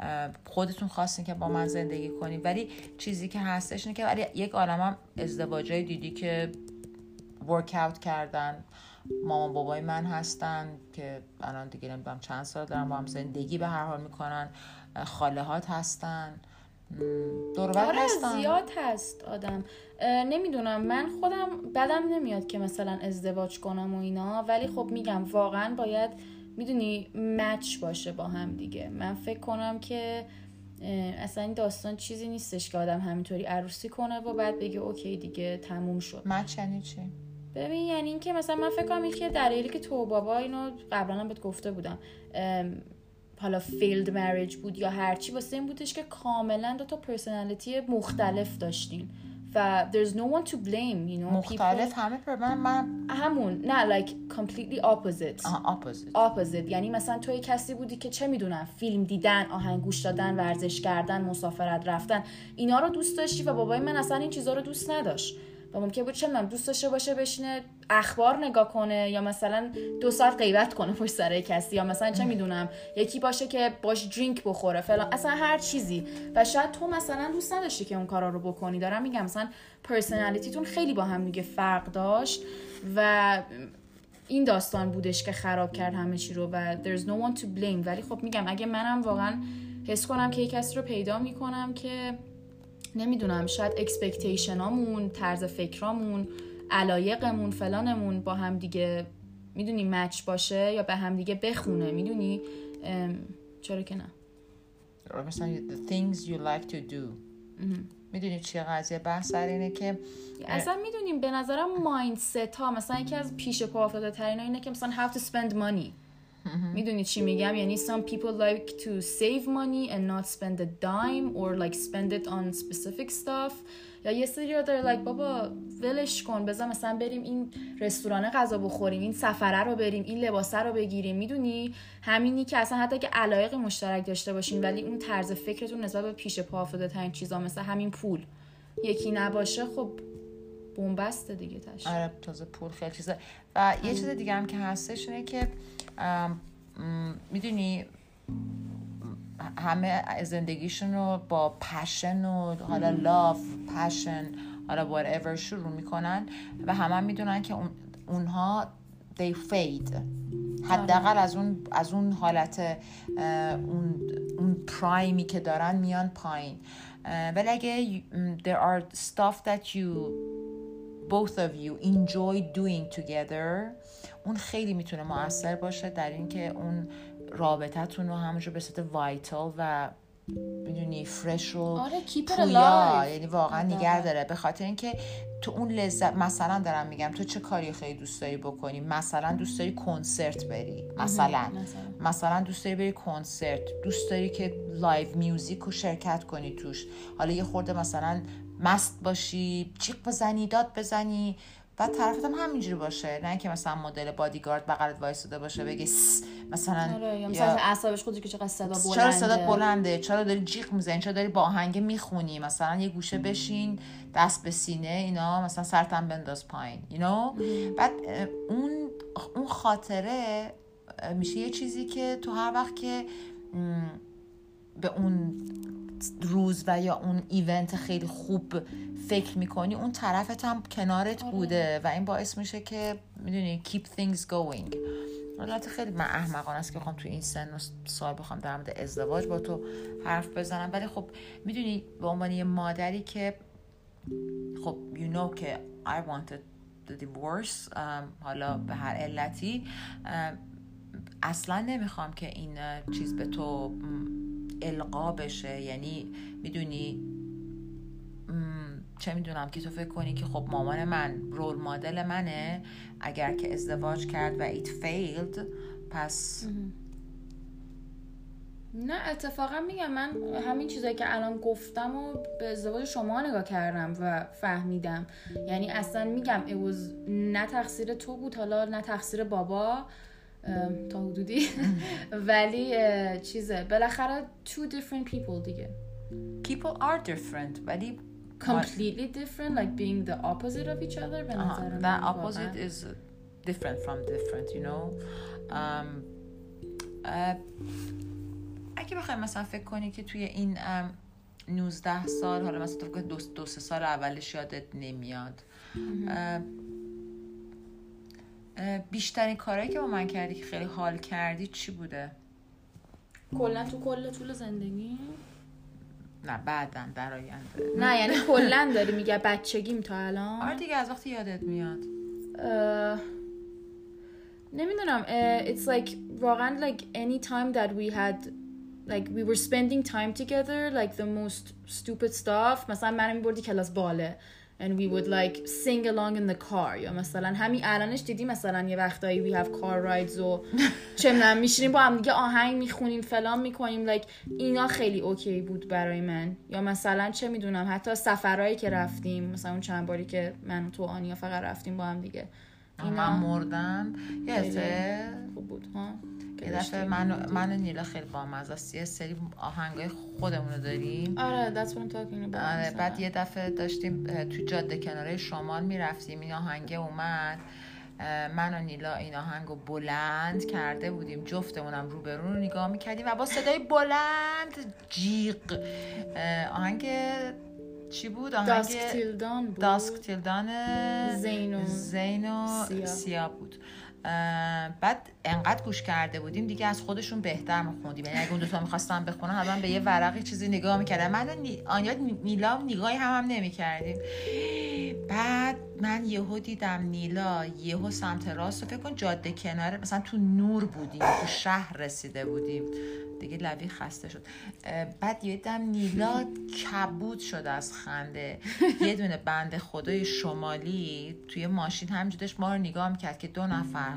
ام، خودتون خواستین که با من زندگی کنی. ولی چیزی که هستش اینه که ولی یک عالم هم ازدواجای دیدی که ورک اوت کردن. مامان بابای من هستن که الان دیگه نمی‌دونم چند سال دارن با هم زندگی به هر حال می‌کنن. خاله هات هستن دور آره هستن. زیاد هست آدم. نمی‌دونم. من خودم بدم نمیاد که مثلا ازدواج کنم و اینا ولی خب میگم واقعا باید می‌دونی match باشه با هم دیگه. من فکر کنم که اصلا این داستان چیزی نیستش که آدم همینطوری عروسی کنه و بعد بگه okay دیگه تموم شد. match یعنی چی؟ ببین یعنی اینکه مثلا من فکر کنم یکی دلایلی که تو بابا اینو قبلا هم بهت گفته بودم. حالا failed marriage بود یا هرچی واسه این بودش که کاملا دو تا personality مختلف داشتین و there's no one to blame you know مختلف people- همه پر من من همون نه like completely opposite. opposite opposite. یعنی مثلا تو یه کسی بودی که چه می‌دونم فیلم دیدن آهنگ گوش دادن ورزش کردن مسافرت رفتن اینا رو دوست داشتی و بابای من اصلا این چیزا رو دوست نداشت. و ممکن بود چه می‌دونم دوست داشته باشه بشینه اخبار نگاه کنه یا مثلا دو ساعت غیبت کنه پشت سر کسی یا مثلا چه می‌دونم یکی باشه که باش درینک بخوره فلان اصلا هر چیزی. و شاید تو مثلا دوست نداشتی که اون کارا رو بکنی. دارم میگم مثلا پرسنالیتیتون خیلی با هم دیگه فرق داشت و این داستان بودش که خراب کرد همه چی رو و there's no one to blame. ولی خب میگم اگه منم واقعا حس کنم که یه کسی رو پیدا می‌کنم که نمی‌دونم شاید اکسپکتیشنامون طرز فکرامون علایقمون فلانمون با هم دیگه می‌دونی مچ باشه یا به هم دیگه بخونه می‌دونی؟ چرا که نه. مثلا the things you like to do. می‌دونی چیه قضیه؟ بحث سر اینه که اصلا می‌دونیم به نظرم مایندست ها مثلا یکی از پیش پا افتاده ترین اینه که مثلا have to spend money. می‌دونی چی میگم؟ یعنی some people like to save money and not spend a dime or like spend it on specific stuff. یا یه سری رو داره like بابا ولش کن بذار مثلا بریم این رستوران غذا بخوریم این سفره رو بریم این لباسه رو بگیریم. می‌دونی؟ همینی که اصلا حتی که علایق مشترک داشته باشین ولی اون طرز فکرتون نسبت به پیش پا افتاده ترین چیزا مثل همین پول. یکی نباشه خب بومبسته دیگه تش. آره تازه پول خیلی چیزه. و یه چیز دیگه هم که هستش اینه که می‌دونی همه زندگیشون رو با پشن و حالا لاف پشن حالا whatever شروع می‌کنن و همه هم می‌دونن که اون اونها they fade. حداقل از اون از اون حالت اون اون پرایمی که دارن میان پایین. ولی اگه there are stuff that you both of you enjoy doing together اون خیلی می‌تونه موثر باشه در اینکه اون رابطتون رو همونجور به صورت vital و می‌دونی fresh و آره پویا یعنی واقعا. نگه داره. به خاطر اینکه تو اون لذت مثلا دارم میگم تو چه کاری خیلی دوست داری بکنی؟ مثلا دوست داری کنسرت بری مثلا. مثلا. مثلا دوست داری بری کنسرت دوست داری که live music رو شرکت کنی توش. حالا یه خورده مثلا مست باشی جیغ بزنی داد بزنی. بعد طرفت هم همینجوری باشه. نه که مثلا مدل بادیگارد بغلت وایساده باشه بگه. مثلا آره یا مثلا اعصابش خودی که چقدر صدا بلنده چرا صدات بلنده. چرا داری جیغ می‌زنی؟ چرا داری با آهنگ می‌خونی؟ مثلا یه گوشه بشین دست به سینه اینا مثلا سرتم بنداز پایین you know? بعد اون اون خاطره میشه یه چیزی که تو هر وقت که به اون روز و یا اون ایونت خیلی خوب فکر می‌کنی اون طرفت هم کنارت بوده و این باعث میشه که می‌دونی keep things going. البته خیلی من احمقانه است که بخوام تو این سن و سال بخوام در مورد ازدواج با تو حرف بزنم. ولی خب می‌دونی به عنوان یه مادری که خب you know که I wanted the divorce حالا به هر علتی اصلا نمی‌خوام که این چیز به تو القا بشه. یعنی می‌دونی؟ چه می‌دونم که تو فکر کنی که خب مامان من رول مدل منه. اگر که ازدواج کرد و it failed پس نه اتفاقا میگم من همین چیزایی که الان گفتم و به ازدواج شما نگاه کردم و فهمیدم. یعنی اصلا میگم was نه تقصیر تو بود حالا نه تقصیر بابا. تا حدودی ولی چیزه بالاخره two different people دیگه people are different ولی completely different like being the opposite of each other به نظر that opposite واقعاً. is different from different you know um, اه، اگه بخوای مثلا فکر کنی که توی این ام، 19 سال حالا مثلا تو دو, دو سه سال اولش یادت نمیاد اه، بیشترین کارهایی که با من کردی که خیلی حال کردی چی بوده؟ کلا تو کل طول زندگی؟ نه بعدا در آینده. نه یعنی کلا داری میگه بچگیم تا الان؟ آره دیگه از وقتی یادت میاد. نمی‌دونم it's like واقعا like any time that we had like we were spending time together like the most stupid stuff. مثلا منو میبردی کلاس باله. And we would like sing along in the car. یا مثلا همین الانش دیدی مثلا یه وقتایی we have car rides و چه میشینیم با هم دیگه آهنگ می‌خونیم فلان می‌کنیم. Like اینا خیلی اوکی بود برای من. یا مثلا چه می‌دونم حتی سفرهایی که رفتیم مثلا اون چند باری که من تو آنیا فقط رفتیم با هم دیگه. من مردم یادته خوب بود ها. یه دفعه. من من و نیلا خیلی بامزه است یه سری آهنگای خودمون رو داریم آره that's what I'm talking about آره. بعد یه دفعه داشتیم تو جاده کناره شمال می‌رفتیم این آهنگه اومد من و نیلا این آهنگ رو بلند کرده بودیم جفتمونم روبرون رو نگاه می‌کردیم و با صدای بلند جیغ آهنگ چی بود؟ آهنگ Till Dawn بود داسک تیلدان زین و سیاه. سیاه بود بعد انقدر گوش کرده بودیم دیگه از خودشون بهتر میخوندیم. یعنی اگه اون دوتا می‌خواستم بخونن حتما به یه ورقی چیزی نگاه می‌کردم من. آنیا نیلا نگاهی هم, هم نمی‌کردیم. بعد من یهو دیدم نیلا یهو سمت راست فکر کن جاده کناره مثلا تو نور بودیم تو شهر رسیده بودیم. دیگه لبی خسته شد. بعد یه دم نیلا کبود شد از خنده. یه دونه بند خدای شمالی توی ماشین داشت ما رو نگاه می‌کرد که دو نفر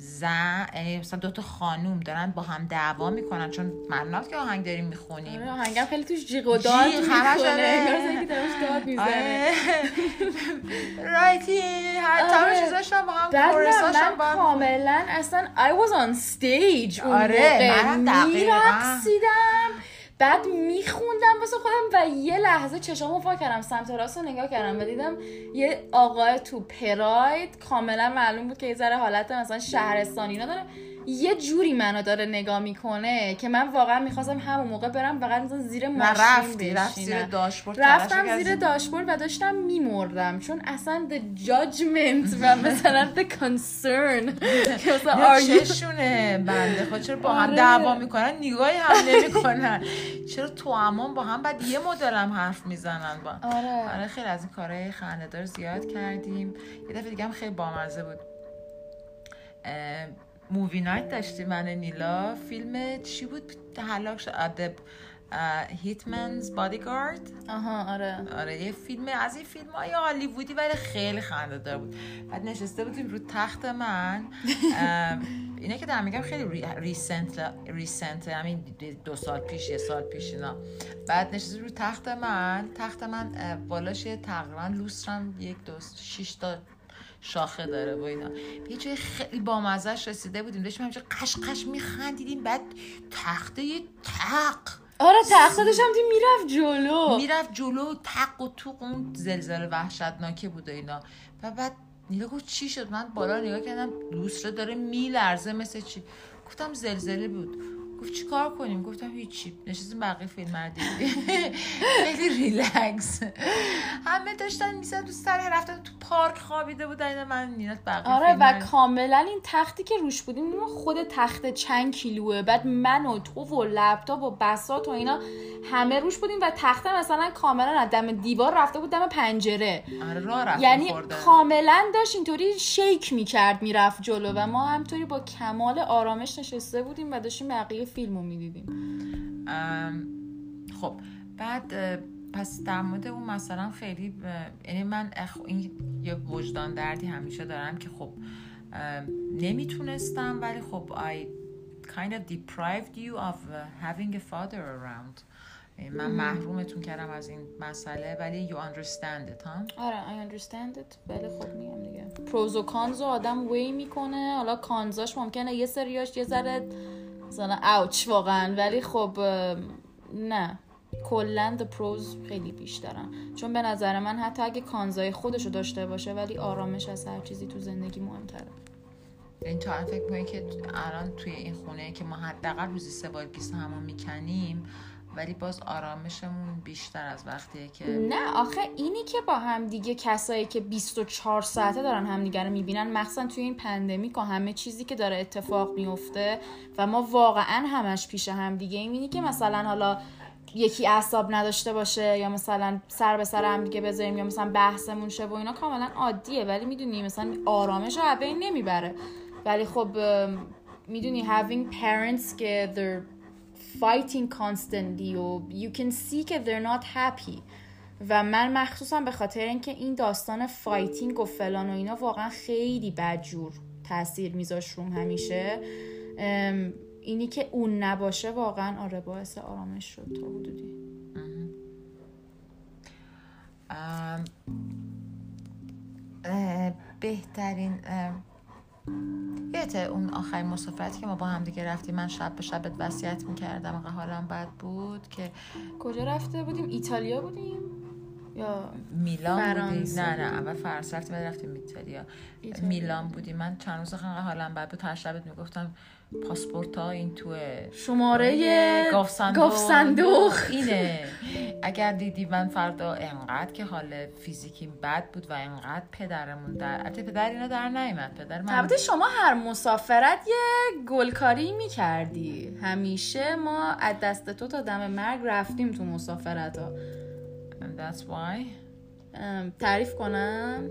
زن یعنی مثلا دو تا خانوم دارن با هم دعوا می‌کنن چون ممنوع که آهنگ داریم می‌خونیم آره آهنگم خیلی توش جیغ و داد می‌کنه آره. آره. رایتی هر هم با هم من با هم کاملا اصلا I was on stage آره، دقیقاً. میرقصیدم بعد میخوندم واسه خودم و یه لحظه چشامو وا کردم سمت راست رو نگاه کردم و دیدم یه آقای تو پراید کاملا معلوم بود که یه ذره حالت مثلا شهرستانی اینا داره. یه جوری منو داره نگاه می‌کنه که من واقعا می‌خواستم همون موقع برم فقط زیر ماشین رفتی رفت زیر. داشبورد رفتم زیر. داشبورد و داشتم میمردم چون اصلا the judgment و مثلا the concern. چشونه بنده خود چرا با هم آره. دعوا می‌کنن؟ نگاهی هم نمی‌کنن. چرا تو امان با هم؟ بعد یه مدل هم حرف می‌زنن با. آره. آره خیلی از این کارهای خندهدار زیاد کردیم. یه دفعه دیگه هم خیلی بامزه بود. movie night داشتیم من نیلا. فیلم چی بود؟ هلاک شد. Hitman's Bodyguard آها آره. آره یه فیلم از این فیلم های هالیوودی ولی خیلی خنده دار بود. بعد نشسته بودیم رو تخت من. اینه که دارم میگم خیلی ری- recent recent همین دو سال پیش یه سال پیش اینا. بعد نشسته رو تخت من. تخت من بالاش تقریبا لوسترم یک دو شش تا شاخه داره و اینا. به یه جای خیلی بامزش رسیده بودیم. داشتیم همینجا قش قش میخندیدیم. بعد تخته یه تق. آره هم دی می‌رفت جلو. می‌رفت جلو. تق و توق اون زلزله وحشتناکه بود و اینا. و بعد نیلا گفت چی شد. من بالا نگاه کردم لوستره داره میلرزه مثل چی. گفتم زلزله بود. گفت چی کار کنیم؟ گفتم هیچی. نشستیم بقیه فیلم رو دیدیم. خیلی ریلکس. همه داشتن می‌زد تو سر رفتن تو پارک خوابیده بودن. من نینا بقیه آره و کاملا این تختی که روش بودیم خود تخت چند کیلوه. بعد من و تو و لپتاپ و بسات و اینا همه روش بودیم و تخته مثلا کاملا از دم دیوار رفته بود دم پنجره. آره یعنی. کاملا داشت اینطوری شیک می‌کرد می‌رفت جلو. و ما همطوری با کمال آرامش نشسته بودیم و داشتیم بقیه فیلم رو می‌دیدیم خب بعد پس در مورد اون مثلا خیلی یعنی من اخ... این یه وجدان دردی همیشه دارم که خب نمی‌تونستم ولی خب I kind of deprived you of having a father around. من محرومتون کردم از این مسئله ولی you understand it ها؟ آره I understand it. ولی خب میگم دیگه. پروز و کانز آدم وی می‌کنه. حالا کانزاش ممکنه یه سریاش یه ذره مثلا ouch واقعا. ولی خب نه. کلا the pros خیلی بیشترن. چون به نظر من حتی اگه cons ای خودش رو داشته باشه ولی آرامش از هر چیزی تو زندگی مهمتره. این تا الان فکر که الان توی این خونه که ما حداقل روزی سه بار گیس همون می‌کنیم ولی باز آرامشمون بیشتر از وقتیه که نه آخه اینی که با هم دیگه کسایی که 24 ساعته دارن همدیگه رو می‌بینن مخصوصا توی این pandemic و همه چیزی که داره اتفاق میفته و ما واقعا همش پیش هم دیگه این اینی که مثلا حالا یکی اعصاب نداشته باشه یا مثلا سر به سر هم دیگه بذاریم یا مثلا بحثمون شه و اینا کاملا عادیه. ولی می‌دونی مثلا آرامش رو نمی‌بره. ولی خب می‌دونی having parents که they're fighting constantly و you can see که they're not happy. و من مخصوصا به خاطر اینکه این داستان fighting و فلان و اینا واقعا خیلی بدجور تاثیر میذاش روم همیشه. اینی که اون نباشه واقعا آره باعث آرامش شد تا حدودی. بهترین یادته اون آخرین مسافرتی که ما با هم دیگه رفتیم من شب به شبت وصیت می‌کردم انقدر حالم بد بود که کجا رفته بودیم؟ ایتالیا بودیم؟ یا میلان فرانسه نه نه اول فرانسه رفتیم بعد رفتیم ایتالیا. میلان بودیم من چند روز انقدر حالم بد بود. هر شبت می‌گفتم پاسپورت ها این توه شماره گاف صندوق اینه. اگر دیدی من فردا انقدر که حال فیزیکی بد بود و انقدر پدرمون در البته پدر اینا در نیومد. پدر من البته شما هر مسافرت یه گلکاری می‌کردی. همیشه ما از دست تو تا دم مرگ رفتیم تو مسافرت ها That's why. تعریف کنم.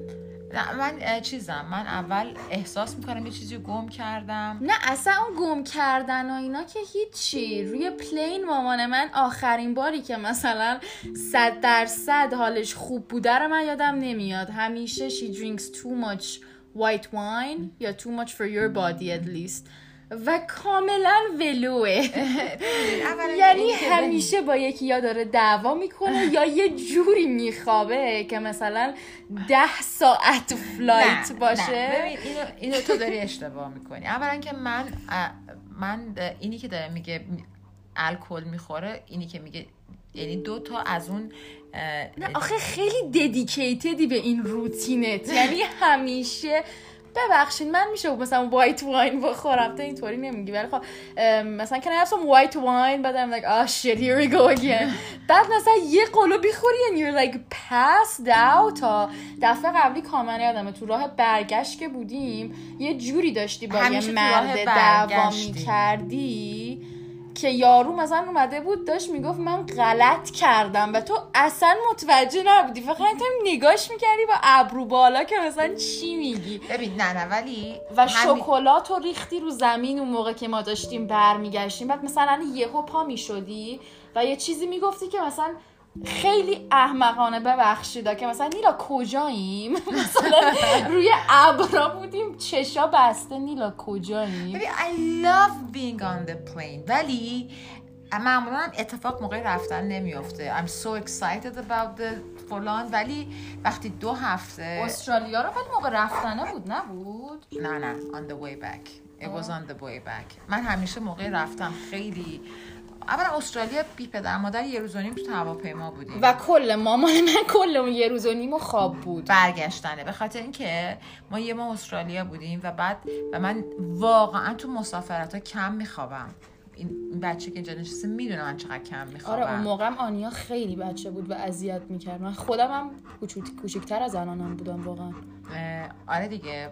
نه من چیزم. من اول احساس می‌کنم یه چیزی رو گم کردم. نه اصلا اون گم کردن و اینا که هیچی. روی پلین مامان من آخرین باری که مثلا صد درصد حالش خوب بوده رو من یادم نمیاد. همیشه she drinks too much white wine یا too much for your body at least. و کاملا ولوه. یعنی همیشه با یکی یا داره دعوا می‌کنه یا یه جوری میخوابه که مثلا ده ساعت flat باشه. ببین اینو, اینو تو داری اشتباه می‌کنی. اولا که من من اینی که داره میگه می- الکل می‌خوره اینی که میگه یعنی دو تا از اون نه آخه خیلی dedicated ی به این روتینت. یعنی همیشه ببخشید من میشه مثلا white wine بخورم. تو اینطوری نمیگی. ولی خب ام، مثلا can I have some white wine بعد I'm like oh shit here we go again. بعد مثلا یه قلو بیخوری and you're like passed out. تا دفعه قبلی کاملا یادمه. تو راه برگشت که بودیم یه جوری داشتی با یه مرد دعوا. می‌کردی. که یارو مثلا اومده بود داشت می‌گفت من غلط کردم و تو اصلا متوجه نبودی. فقط هم نگاش می‌کردی با ابرو بالا که مثلا چی میگی. ببین نه نه ولی و شکلات رو ریختی رو زمین اون موقع که ما داشتیم برمیگشتیم. بعد مثلا یهو پا می‌شدی و یه چیزی می‌گفتی که مثلا خیلی احمقانه ببخشید که مثلا نیلا کجاییم؟ مثلا روی ابرا بودیم چشا بسته نیلا کجاییم؟ ببین I love being on the plane. ولی معمولا اتفاق موقع رفتن نمیافته. I'm so excited about the فلان. ولی وقتی دو هفته استرالیا رو ولی موقع رفتنه بود نبود؟ نه نه on the way back. It was on the way back. من همیشه موقع رفتم خیلی اولا استرالیا بی پدر مادر یه روز و نیم تو هواپیما بودیم. و کل مامان من کل اون یه روز و نیم و خواب بود. برگشتنه. به خاطر اینکه ما یه ما استرالیا بودیم و بعد و من واقعا تو مسافرت ها کم میخوابم. این بچه که اینجا نشسته می‌دونه من چقدر کم میخوابم. آره اون موقع آنیا خیلی بچه بود و اذیت می‌کرد. من خودم هم کوچیکتر از الانم بودم واقعا. آره دیگه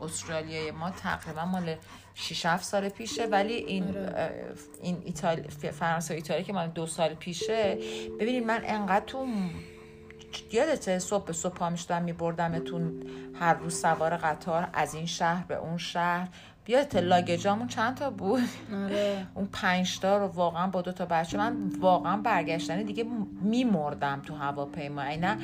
استرالیا ما تقریبا مال 6 7 سال پیشه ولی این آره. این ایتالی فرانسه و ایتالیا که مال دو سال پیشه ببینید من انقدر تو یادته صبح صبح پا می‌شدم میبردمتون هر روز سوار قطار از این شهر به اون شهر. بیاد لاگجامون چند تا بود؟ آره. اون پنج تا رو واقعا با دو تا بچه من واقعا برگشتنه دیگه میمردم تو هواپیما. اینا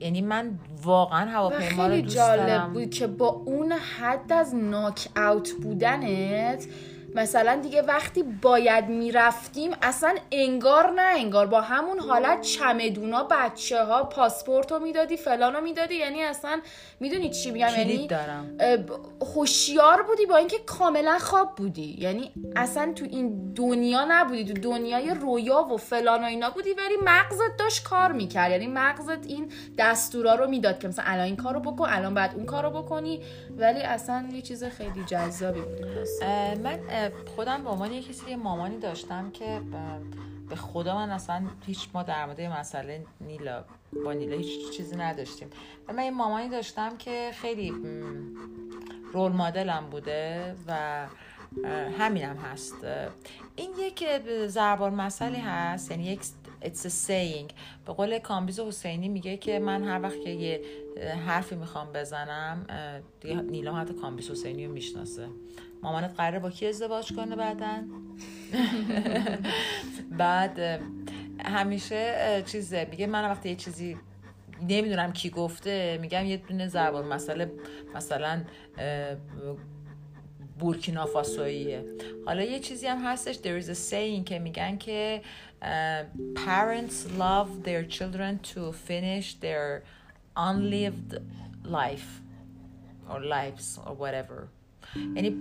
یعنی من واقعا هواپیما رو دوست جالب بود که با اون حد از ناک اوت بودنت مثلا دیگه وقتی باید می‌رفتیم اصلا انگار نه انگار با همون حالت چمدونا بچه ها پاسپورت رو می‌دادی فلان رو می‌دادی یعنی اصلا می‌دونی چی میگم یعنی هوشیار بودی با اینکه کاملا خواب بودی. یعنی اصلا تو این دنیا نبودی تو دنیای رویا و فلان و اینا بودی ولی مغزت داشت کار می‌کرد. یعنی مغزت این دستورا رو می‌داد که مثلا الان این کارو بکن الان بعد اون کارو بکنی. ولی اصلا یه چیز خیلی جذابی بود. من خودم به عنوان یه کسی مامانی داشتم که به خدا من اصلا هیچ ما در مورد مسئله نیلا با نیلا هیچ چیزی نداشتیم. و من یه مامانی داشتم که خیلی رول مدلم بوده و همینم هست. این یک زربار مسئله هست یعنی یک it's a saying. به قول کامبیز حسینی میگه که من هر وقت که یه حرفی می‌خوام بزنم نیلا حتی کامبیز حسینی رو می‌شناسه. مامانت قراره با کی ازدواج کنه بعدا؟ بعد همیشه چیز میگه من وقتی یه چیزی نمی‌دونم کی گفته میگم یه دونه زبان مسئله مثلا بورکینافاسوییه. حالا یه چیزی هم هستش there is a saying که میگن که parents love their children to finish their unlived life or lives or whatever. یعنی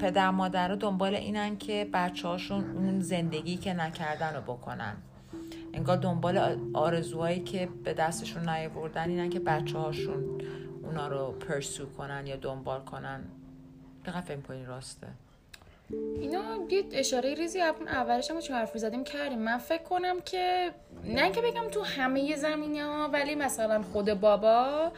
پدر مادر رو دنبال اینن که بچه هاشون اون زندگی که نکردن رو بکنن. انگار دنبال آرزوهایی که به دستشون نیاوردن اینن که بچه هاشون اونا رو پرسو کنن یا دنبال کنن. دقیقا فهم کنی راسته. اینا یه اشاره ریزی اولش هم چون حرف زدیم؟ کردیم. من فکر کنم که نه که بگم تو همه زمینی ها ولی مثلا خود بابا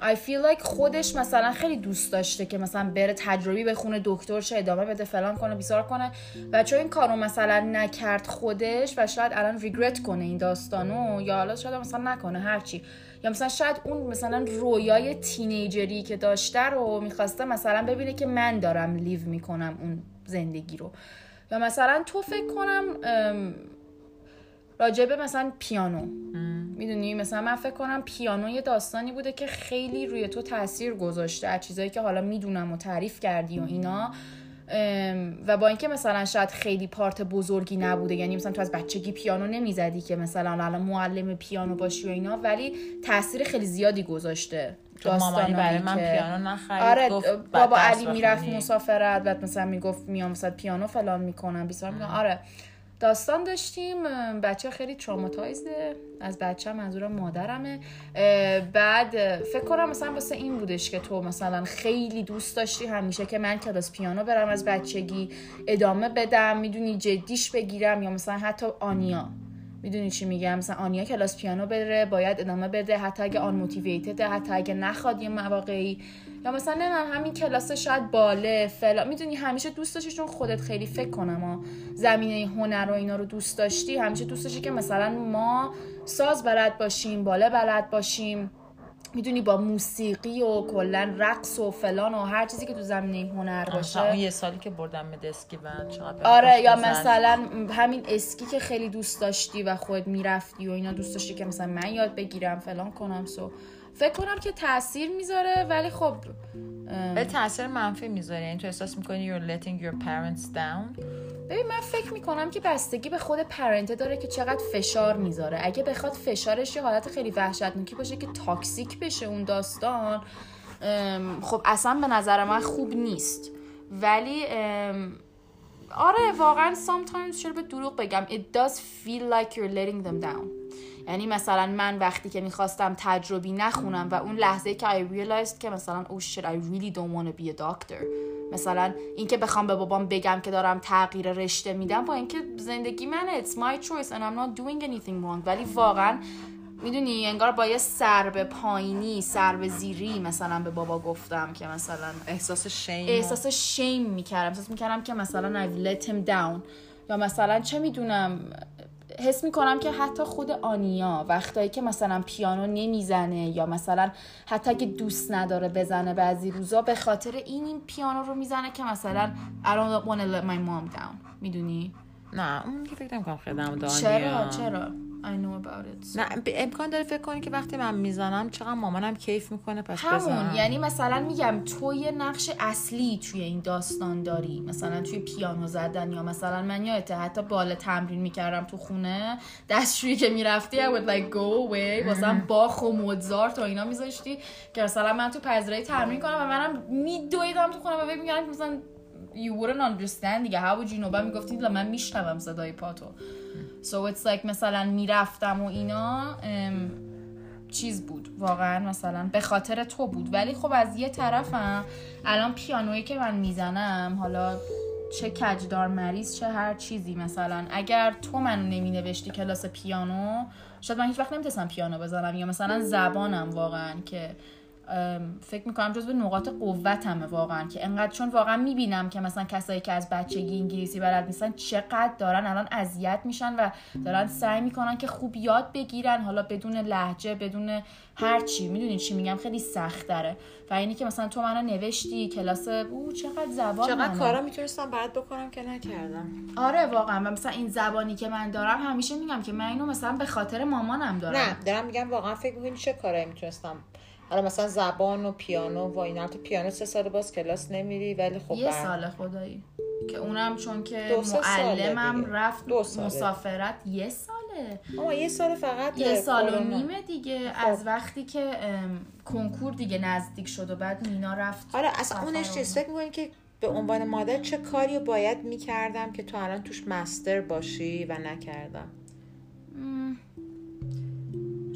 I feel like خودش مثلا خیلی دوست داشته که مثلا بره تجربی بخونه دکتر شه ادامه بده فلان کنه بیزار کنه. و چون این کارو مثلا نکرد خودش و شاید الان ریگرت کنه این داستانو یا حالا شاید مثلا نکنه هرچی. یا مثلا شاید اون مثلا رویای تینیجری که داشته رو می‌خواسته مثلا ببینه که من دارم لیو می‌کنم اون زندگی رو. یا مثلا تو فکر کنم راجبه مثلا پیانو. می‌دونی مثلا من فکر کنم پیانو یه داستانی بوده که خیلی روی تو تاثیر گذاشته از چیزایی که حالا می‌دونم و تعریف کردی و اینا. و با اینکه مثلا شاید خیلی پارت بزرگی نبوده یعنی مثلا تو از بچگی پیانو نمی‌زدی که مثلا الان معلم پیانو باشی و اینا ولی تاثیر خیلی زیادی گذاشته مامانی برای من پیانو نخرید آره بابا علی می‌رفت مسافرت بعد مثلا می‌گفت میام مثلا پیانو فلان می‌کنم بیسار می‌کنم. آره. داستان داشتیم. بچه خیلی تراماتایزه از بچه منظورم مادرمه. بعد فکر کنم مثلا واسه این بودش که تو مثلا خیلی دوست داشتی همیشه که من کلاس پیانو برم از بچگی ادامه بدم. می‌دونی جدیش بگیرم یا مثلا حتی آنیا. می‌دونی چی میگم؟ مثلا آنیا کلاس پیانو بره باید ادامه بده. حتی اگه آن موتیویتد حتی اگه نخواد یه مواقعی. یا مثلا نمی‌دونم همین کلاس شاید باله فلا می‌دونی همیشه دوست داشتی چون خودت خیلی فکر کنم ما زمینه هنر و اینا رو دوست داشتی همیشه دوست داشتی که مثلا ما ساز بلد باشیم باله بلد باشیم. می‌دونی با موسیقی و کلا رقص و فلان و هر چیزی که تو زمینه هنر باشه. اون یه سالی که بردم و چقدر بهم آره یا. مثلا همین اسکی که خیلی دوست داشتی و خود می‌رفتی و اینا دوست داشتی که مثلا من یاد بگیرم فلان کنم سو فکر کنم که تاثیر می‌ذاره ولی خب ولی تاثیر منفی می‌ذاره. یعنی تو احساس می‌کنی you're letting your parents down. ببین من فکر می‌کنم که بستگی به خود پرنته داره که چقدر فشار می‌ذاره. اگه بخواد فشارش یه حالت خیلی وحشتناکی باشه که تاکسیک بشه اون داستان خب اصلا به نظر من خوب نیست. ولی آره واقعا sometimes چرا به دروغ بگم it does feel like you're letting them down. یعنی مثلا من وقتی که می‌خواستم تجربی نخونم و اون لحظه که I realized که مثلا oh shit I really don't want to be a doctor. مثلا اینکه بخوام به بابام بگم که دارم تغییر رشته میدم با اینکه زندگی منه it's my choice and I'm not doing anything wrong. ولی واقعا می‌دونی انگار با یه سر به پایینی سر به زیری مثلا به بابا گفتم که مثلا احساس شیم احساس شیم می‌کردم. احساس می‌کردم که مثلا I've let him down. یا مثلا چه می‌دونم حس می‌کنم که حتی خود آنیا وقتایی که مثلا پیانو نمی‌زنه یا مثلا حتی اگه دوست نداره بزنه بعضی روزا به خاطر این این پیانو رو می‌زنه که مثلا I don't want to let my mom down. می‌دونی؟ نه اون که فکر نمی‌کنم خیلی. چرا؟ چرا؟ I know about it نه ب- امکان داره فکر کنی که وقتی من می‌زنم چقدر مامانم کیف می‌کنه پس همون بزنم. یعنی مثلا میگم تو یه نقش اصلی توی این داستان داری مثلا توی پیانو زدن یا مثلا من یادته حتی بالا تمرین می‌کردم تو خونه دستشویی که می‌رفتی I would like go away مثلا باخ و موزارت و اینا میذاشتی که مثلا من تو پذیرایی تمرین کنم و منم میدویدم تو خونه و که مثلا you wouldn't understand دیگه. How would you know? بعد می‌گفتی من میشنوم صدای پاتو. So it's like مثلا می‌رفتم و اینا چیز بود. واقعا مثلا به خاطر تو بود. ولی خب از یه طرفم الان پیانویی که من می‌زنم حالا چه کجدار مریض چه هر چیزی مثلا. اگر تو منو نمی نوشتی کلاس پیانو شاید من هیچ وقت نمی‌تونستم پیانو بزنم یا مثلا زبانم واقعا که فکر می‌کنم جز به نقاط قوتمه واقعا که انقدر چون واقعا می‌بینم که مثلا کسایی که از بچگی انگلیسی بلد نیستن چقدر دارن الان اذیت میشن و دارن سعی می‌کنن که خوب یاد بگیرن حالا بدون لحجه بدون هر چی. می‌دونین چی میگم؟ خیلی سخت داره و اینی که مثلا تو منو نوشتی کلاس او چقدر زبان چقدر منه. کارا می‌تونستم برات بکنم که نکردم. آره واقعا. و مثلا این زبانی که من دارم همیشه میگم که من اینو مثلا به خاطر مامانم دارم. نه دارم میگم واقعا فکر می‌کنی چه کارایی می‌تونستم حالا مثلا زبان و پیانو و اینا. تو پیانو سه سال باز کلاس نمیری ولی خب یه سال خدایی. که اونم چون که معلمم. رفت دو ساله. مسافرت یه ساله. اما یه سال فقط یه سال و. نیمه دیگه. از وقتی که کنکور دیگه نزدیک شد و بعد مینا رفت آره اصلا سفر اونش چیز فکر می‌کنی که به عنوان مادر چه کاری باید می‌کردم که تو الان توش مستر باشی و نکردم.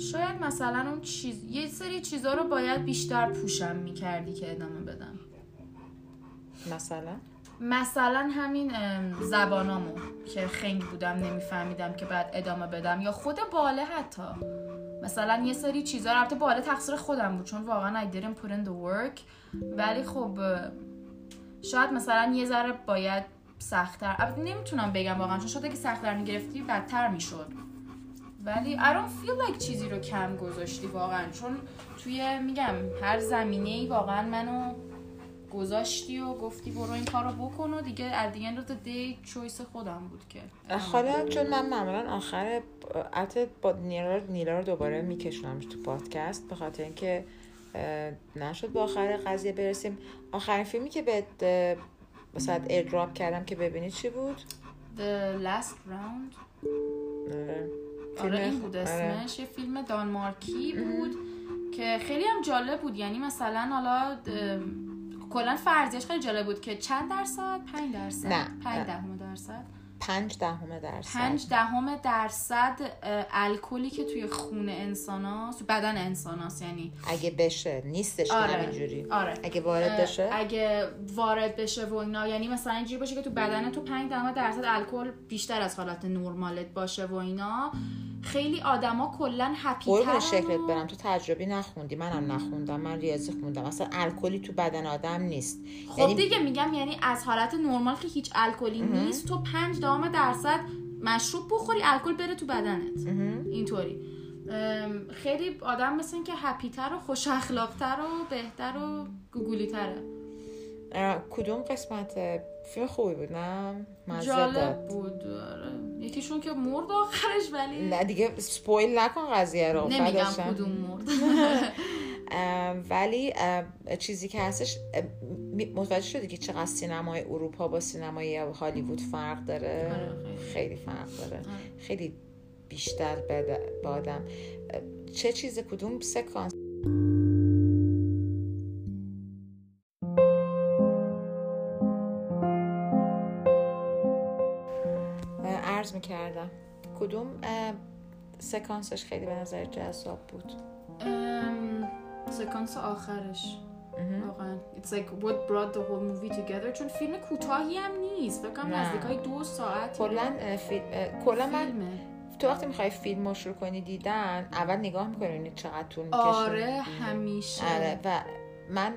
شاید مثلا اون چیز یه سری چیزا رو باید بیشتر پوشم می‌کردی که ادامه بدم. مثلا؟ مثلا همین ام، زبانامو که خنگ بودم نمیفهمیدم که بعد ادامه بدم. یا خود باله حتی. مثلا یه سری چیزا رو البته باله تقصیر خودم بود چون واقعا I didn't put in the work. ولی خب شاید مثلا یه ذره باید سختتر نمی‌تونم بگم واقعا چون شاید اگه سختتر می‌گرفتی بدتر می‌شد. ولی I don't feel like چیزی رو کم گذاشتی واقعا. چون توی میگم هر زمینه ای واقعا منو گذاشتی و گفتی برو این کار رو بکن و دیگه at the end of the day چویس خودم بود که. حالا چون من معمولا آخر البته با نیلا رو- نیلا رو دوباره میکشونم تو پادکست به خاطر اینکه نشد به آخر قضیه برسیم. آخرین فیلمی که به مثلا ایردراپ کردم که ببینی چی بود؟ The Last Round. اه، آره این بود آره. اسمش یه فیلم دانمارکی بود که خیلی هم جالب بود یعنی مثلا حالا کلا فرضیش خیلی جالب بود که چند درصد؟ پنج درصد؟ نه. پنج دهم درصد پنج دهم درصد پنج دهم درصد الکلی که توی خون انسان هاست بدن انسان هاست یعنی اگه بشه نیستش آره. همینجوری آره اگه وارد بشه اگه وارد بشه و اینا یعنی مثلا اینجوری باشه که تو بدن تو 5 دهم درصد الکل بیشتر از حالت نرمالت باشه و اینا خیلی آدما کلا هپی قربون شکلت برم. تو تجربی نخوندی. منم نخوندم. من ریاضی خوندم. اصلا الکلی تو بدن آدم نیست. خب یعنی دیگه میگم یعنی از حالت نرمال که هیچ الکلی نیست. تو 5 دهم درصد مشروب بخوری الکل بره تو بدنت. اینطوری. خیلی آدم مثل که هپیتر و خوش اخلاقتر و بهتر و گوگولی تره کدوم قسمت فیلم خوبی بود نه؟ جالب داد بود آره. یکیشون که مرد آخرش ولی نه دیگه سپویل نکن قضیه رو. نمیگم. کدوم مرد. ولی چیزی که هستش متوجه شدی که چقدر سینمای اروپا با سینمای هالیوود فرق داره؟ آره، خیلی. فرق داره. خیلی بیشتر به آدم. چه چیز کدوم سکانس؟ عرض می‌کردم. کدوم؟ سکانسش خیلی به نظر جذاب بود. سکانس آخرش. واقعا. It's like what brought the whole movie together. چون فیلم کوتاهی هم نیست. فکر کنم. نزدیک های دو ساعت کلا کلا من تو وقتی می‌خوای فیلم رو شروع کنی دیدن اول نگاه می‌کنی چقدر طول می‌کشه. آره همیشه. آره و من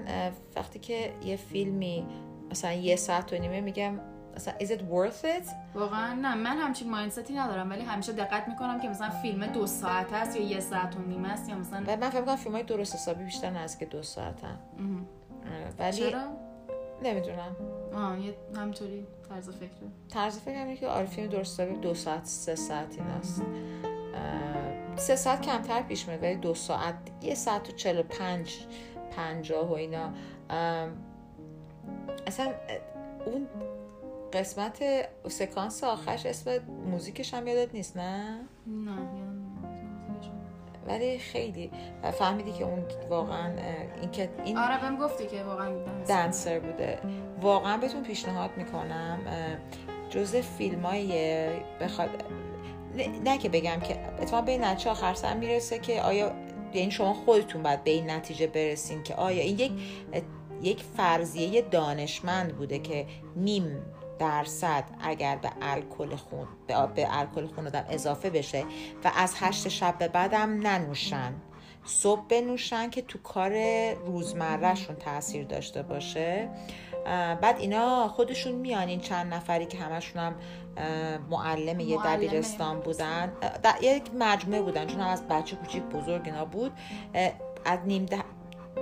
وقتی که یه فیلمی مثلا یه ساعت و نیمه میگم مثلا is it worth it? واقعا نه من همچین مایندستی ندارم ولی همیشه دقت می‌کنم که مثلا فیلم دو ساعت است یا یه ساعت و نیم است یا مثلا و من فکر کنم فیلم های درست حسابی بیشتر نزدیک دو ساعتن مهم. آره، ولی چرا؟ نمی‌دونم. آه یه همطوری طرز فکره طرز فکرم اینه که آره فیلم درست حسابی دو ساعت سه ساعت این است سه ساعت کمتر پیش میاد ولی دو ساعت یه ساعت و چل و پنج پنجاه و اینا. اصلا اون قسمت سکانس آخرش اسم موزیکش هم یادت نیست نه؟ نه. ولی خیلی. و فهمیدی که اون واقعا این که این آره بهم گفتی که واقعا دنس دنسر بوده. واقعا بهتون پیشنهاد می‌کنم جزء فیلم های بخواد نه, که بگم که اتفاقا به نتیجه آخر سر می‌رسه که آیا یعنی شما خودتون باید به این نتیجه برسین که آیا این یک یک فرضیه دانشمند بوده که نیم درصد اگر به الکل خون به, الکل خون آدم اضافه بشه و از هشت شب به بعدم ننوشن. صبح بنوشن که تو کار روزمرهشون تاثیر داشته باشه. بعد اینا خودشون میان این چند نفری که همشون هم معلم یه دبیرستان بودن. در یک مجموعه بودن چون هم از بچه کوچیک بزرگ اینا بود. از نیم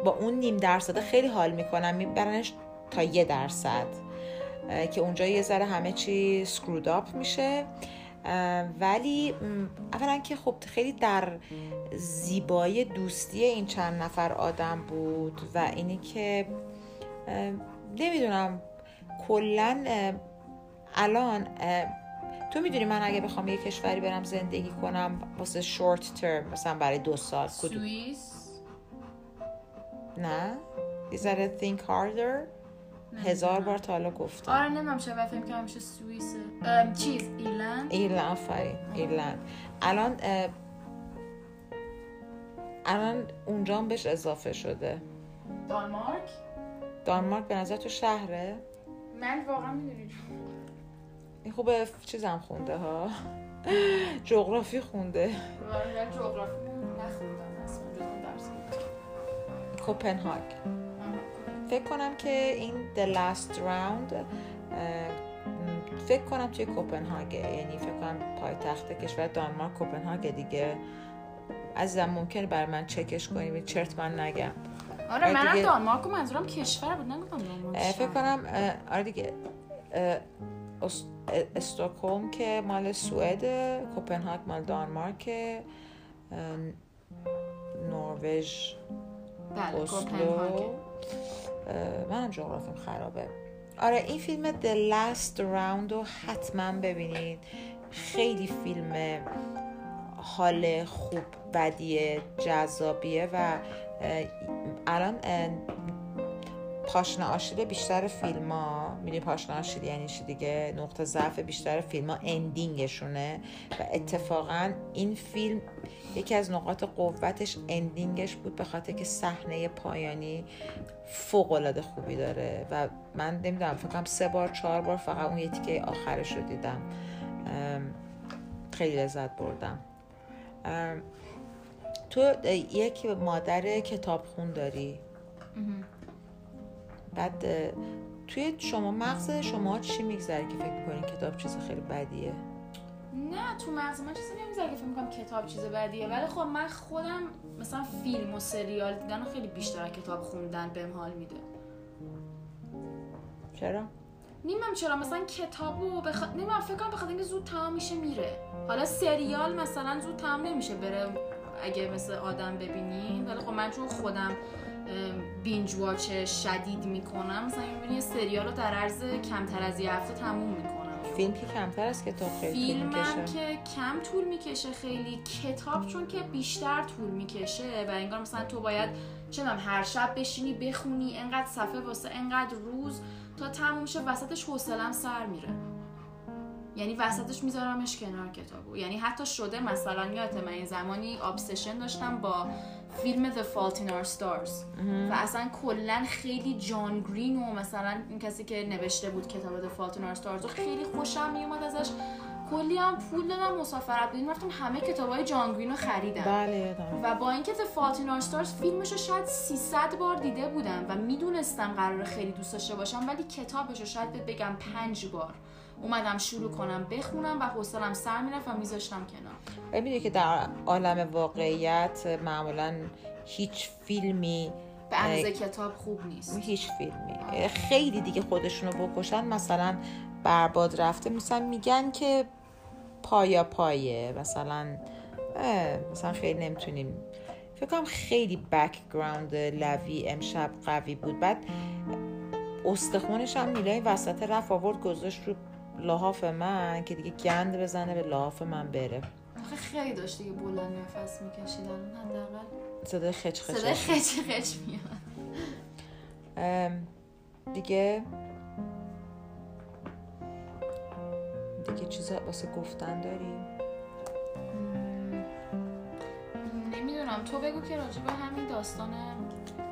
با اون نیم درصد خیلی حال می‌کنن میبرنش تا یه درصد. که اونجا یه ذره همه چی سکرود آپ میشه. ولی اولا که خب خیلی در زیبایی دوستی این چند نفر آدم بود و اینی که نمی‌دونم کلا الان تو می‌دونی من اگه بخوام یه کشوری برم زندگی کنم واسه شورت ترم مثلا برای دو سال سوئیس؟ نه. یه ذره think harder? هزار بار تا حالا گفتم. آره نمی‌دونم چرا فکر که همیشه سوئیسه ام، چیز ایرلند. ایرلند آفرین ایرلند. الان الان اونجا هم بهش اضافه شده. دانمارک؟ دانمارک به نظر تو شهره؟ من واقعا می‌دونی این خوبه چیزم خونده ها. جغرافی خونده. واقعا جغرافی نخوندم اصلا درس. کوپنهاگ. فکر کنم که این the last round فکر کنم توی کوپنهاگه یعنی فکر کنم پایتخت کشور دانمارک کوپنهاگه دیگه. عزیزم ممکنه بر من چکش کنیم چرت من نگم. آره آره منم دیگه. دانمارک و منظورم کشور بود. نگفتم دانمارک فکر. کنم آره دیگه. اه، اس- اه، استکهلم که مال سوئد کوپنهاگ مال دانمارک نروژ بله اسلو اه، منم جغرافیم خرابه. آره این فیلم The Last Round رو حتما ببینید. خیلی فیلم حال خوب بدی جذابیه و الان پاشنه آشیل بیشتر فیلم ها می‌دونی پاشنه آشیل یعنی چی دیگه؟ نقطه ضعف بیشتر فیلم ها اندینگشونه و اتفاقا این فیلم یکی از نقاط قوتش اندینگش بود به خاطر که صحنه پایانی فوق العاده خوبی داره. و من نمی‌دونم فکرم سه بار چهار بار فقط اون یه تیکه آخرش رو دیدم. خیلی لذت بردم. تو یک مادر کتاب خون داری بعد توی شما مغز شما چی میگذره که فکر می‌کنین کتاب چیز خیلی بدیه؟ نه تو مغز من چیزی نمی‌ذاره که فکر می‌کنم کتاب چیز بدیه. ولی خب من خودم مثلا فیلم و سریال دیدن خیلی بیشتر کتاب خوندن بهم حال میده. چرا؟ نیمم چرا. مثلا کتاب و بخ... نیمم فکر کنم بخاطر اینکه زود تمام میشه میره. حالا سریال مثلا زود تمام نمیشه بره اگه مثل آدم ببینی ولی خب من چون خودم بینج واچ شدید می‌کنم. مثلا می‌بینی سریال رو در عرض کمتر از یه هفته تموم می‌کنم. فیلم که کمتر از کتاب خیلی فیلم که کم طول می‌کشه خیلی کتاب چون که بیشتر طول می‌کشه و انگار مثلا تو باید چه هر شب بشینی بخونی انقدر صفحه واسه انقدر روز تا تموم شه وسطش حوصلم سر میره. یعنی وسطش میذارمش کنار کتابو یعنی حتی شده مثلا یادت من این زمانی ابسشن داشتم با فیلم The Fault in Our Stars. و اصلا کلا خیلی جان گرین و مثلا این کسی که نوشته بود کتاب The Fault in Our Stars و خیلی خوشم میومد ازش. کلی هم پول دادم مسافرت بدیم رفتم همه کتاب های جان گرین رو خریدم. بله و با اینکه The Fault in Our Stars فیلمش رو شاید 300 بار دیده بودم و می‌دونستم قرار خیلی دوست داشته باشم ولی کتابش رو شاید بگم پنج بار. اومدم شروع کنم بخونم و حوصلم سر می‌رفت و میذاشتم کنار. می‌دونی که در عالم واقعیت معمولا هیچ فیلمی به اندازه کتاب خوب نیست. هیچ فیلمی. خیلی دیگه خودشونو بکشن مثلا برباد رفته مثلا میگن که پایا پایه مثلا مثلا خیلی نمی‌تونیم. فکر کنم خیلی background لوی امشب قوی بود. بعد استخونش هم میلای وسط رفت آورد گذاشت رو لحاف من که دیگه گند بزنه به لحاف من بره. آخه خیلی داشت دیگه بلند نفس می‌کشید الان حداقل. صدای خچ خچ صدای خچ خچ میاد دیگه دیگه چیزا واسه گفتن داری؟ نمی‌دونم. تو بگو که راجع به همین داستان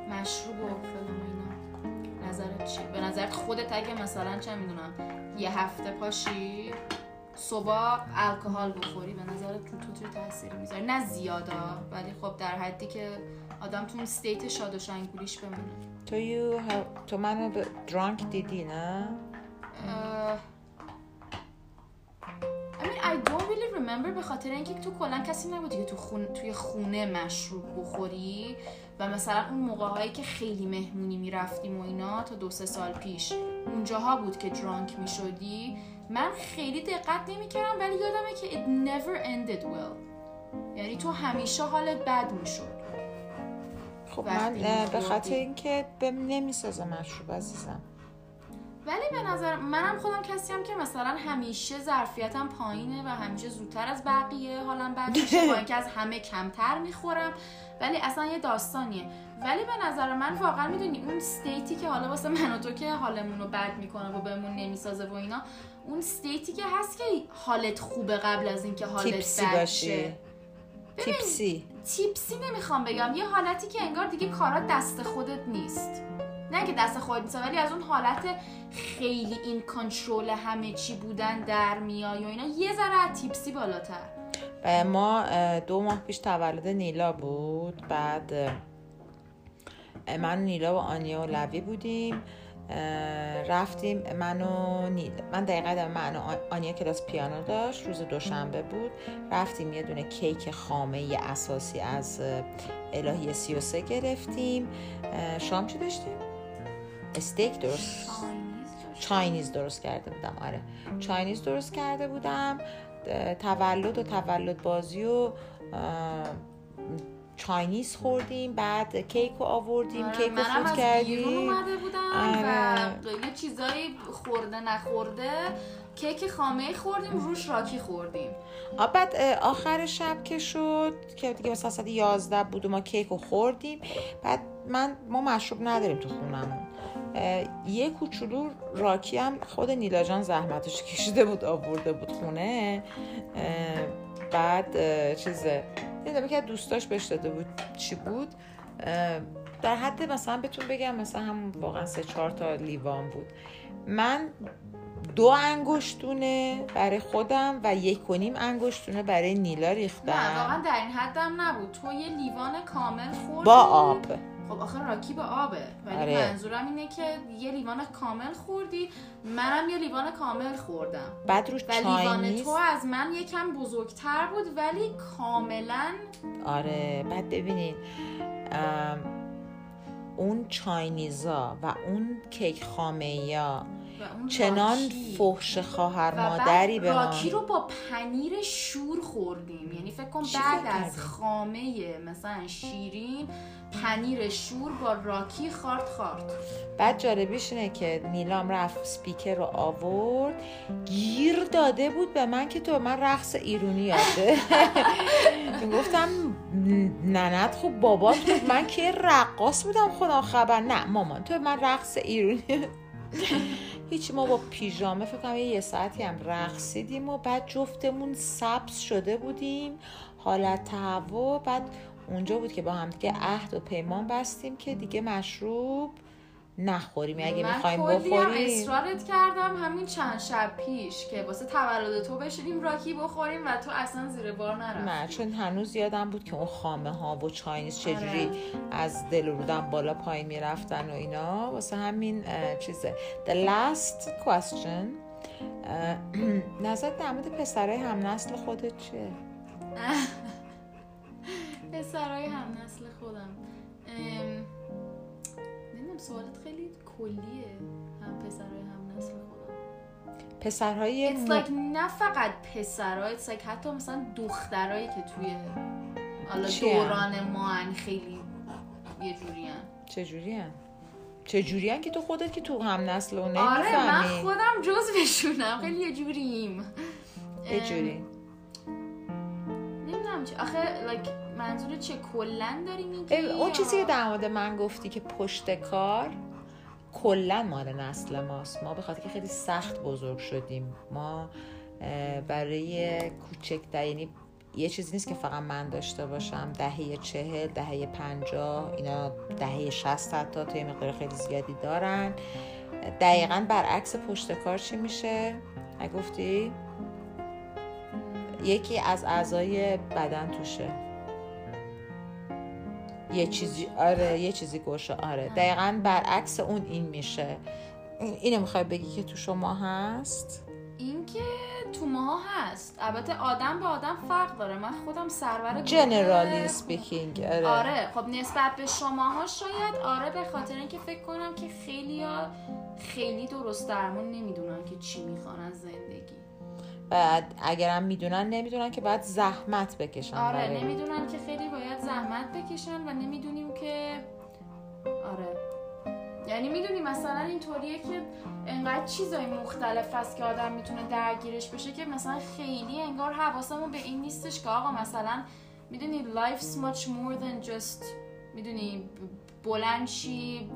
مشروب و فلان اینا. نظرت چیه؟ به نظرت خودت اگه مثلا چه می‌دونم یه هفته پاشی صبح الکل بخوری. به نظرت تو تو تاثیر می‌ذاره نه زیادا ولی خب در حدی که آدم تو اون استیت شاد و شنگولیش بمونه. تو یو تو منو به درانک دیدی نه؟ I mean I don't really remember به خاطر اینکه تو کلا کسی نبودی که تو خون... توی خونه مشروب بخوری. و مثلا اون موقع هایی که خیلی مهمونی می‌رفتیم و اینا تا دو سه سال پیش. اونجاها بود که درانک می‌شدی من خیلی دقت نمی‌کردم ولی یادمه که it never ended well. یعنی تو همیشه حالت بد می‌شد خب من به خاطر اینکه بهم نمی‌سازه مشروب عزیزم. ولی به نظر منم خودم کسی هم که مثلا همیشه ظرفیتم پایینه و همیشه زودتر از بقیه حالم بد میشه با اینکه از همه کمتر می‌خورم. ولی اصلا یه داستانیه. ولی به نظر من واقعا می‌دونی اون استیتی که حالا واسه من و تو که حالمون رو بد می‌کنه و بهمون نمی‌سازه و اینا اون استیتی که هست که حالت خوبه قبل از اینکه حالت بد شه. تیپسی. تیپسی نمی‌خوام بگم. یه حالتی که انگار دیگه کارات دست خودت نیست. نه که دست خودت نیست ولی از اون حالت خیلی این کنترل همه چی بودن در میای و اینا یه ذره تیپسی بالاتر ما دو ماه پیش تولد نیلا بود بعد من نیلا و آنیا و لوی بودیم رفتیم من و نیل من دقیقا من و آنیا کلاس پیانو داشت روز دوشنبه بود رفتیم یه دونه کیک خامه اساسی از الهی سی و سه گرفتیم شام چی داشتیم؟ استیک درست چاینیز درست کرده بودم آره چاینیز درست کرده بودم تولد و تولد بازی و چاینیز خوردیم بعد کیک رو آوردیم آره کیک رو فوت کردیم. اومده بودم آره. و یه چیزایی خورده نخورده کیک خامه خوردیم روش راکی خوردیم. بعد آخر شب که شد که دیگه مثلا ساعت 11 بود و ما کیک رو خوردیم. بعد من ما مشروب نداریم تو خونمون. یه کوچولو راکی هم خود نیلا جان زحمتش کشیده بود آورده بود خونه. بعد چیزه دیدم که دوستاش بهش داده بود چی بود در حد مثلا بهتون بگم مثلا هم واقعا سه چهار تا لیوان بود. من دو انگشتونه برای خودم و یک و نیم انگشتونه برای نیلا نه ریختم واقعا در این حدم نبود. تو یه لیوان کامل خوردی. با آب. خب آخه راکی به آبه ولی آره. منظورم اینه که یه لیوان کامل خوردی. منم یه لیوان کامل خوردم. بعد روش و لیوان تو از من یکم بزرگتر بود ولی کاملا آره بعد ببینید اون چاینیزا و اون کیک خامه اون چنان. فحش خواهر مادری به من راکی رو با پنیر شور خوردیم. یعنی فکر کن بعد از؟ خامه مثلا شیرین پنیر شور با راکی خارد خارد بعد جالبیش اینه که نیلام رفت سپیکر رو آورد. گیر داده بود به من که تو من رقص ایرونی یاده. گفتم ننت خب بابات بود من که رقاص بودم خدا خبر. نه مامان تو من رقص ایرونی هیچ ما با پیژامه فکر کنم یه ساعتی هم رقصیدیم و بعد جفتمون سبز شده بودیم. حالت تهوع بعد اونجا بود که با هم دیگه عهد و پیمان بستیم که دیگه مشروب نخوریم. اگه من می‌خوایم بخوریم. اصرارت کردم همین چند شب پیش که واسه تولد تو بشینیم راکی بخوریم و تو اصلا زیر بار نرفتی. نه چون هنوز یادم بود که اون خامه ها و چاینیز چجوری آره. از دل و رودم بالا پایین می‌رفتن و اینا. واسه همین چیزه. The last question. نظر در مورد پسرای هم نسل خودت چیه؟ پسرای هم نسل خودم سوالت کلیه هم پسرای هم نسل خودم. پسرهای It's م- like نه فقط پسرها It's like حتی مثلا دخترایی که توی حالا دوران ما خیلی یه جوری هن. چجوری هن؟ چجوری هن که تو خودت که تو هم نسل و آره من نمی‌فهمی؟ خودم جزوشونم خیلی یه جوریم. یه جوری. نمی‌دونم چه آخه like منظور چه کلا داری میگی اون چیزی که در مورد من گفتی که پشت کار؟ کلا مال نسل ماست ما به خاطر که خیلی سخت بزرگ شدیم ما برای کوچکتر یعنی یه چیزی نیست که فقط من داشته باشم دهه چهل دهه پنجاه اینا دهه شست حتی تا یه مقدار خیلی زیادی دارن دقیقا برعکس پشت کار چی میشه؟ گفتی؟ یکی از اعضای بدن توشه یه چیزی آره یه چیزی گوشه آره. دقیقا برعکس اون این میشه. این- اینو می‌خوای بگی که تو شما هست؟ این که تو ماها هست. البته آدم به آدم فرق داره. من خودم سرور جنرالی speaking آره. آره. خب نسبت به شماها شاید آره به خاطر اینکه فکر کنم که خیلی خیلی درست درمون نمی‌دونن که چی می‌خوان از زندگی. بعد اگرم می‌دونن نمی‌دونن که باید زحمت بکشن آره برای- نمی‌دونن که خیلی باید زحمت بکشن و نمی‌دونیم که آره. یعنی می‌دونی مثلا اینطوریه که انقدر چیزای مختلف هست که آدم می‌تونه درگیرش بشه که مثلا خیلی انگار حواسمون به این نیستش که آقا مثلا می‌دونی life's much more than just می‌دونی بلند شی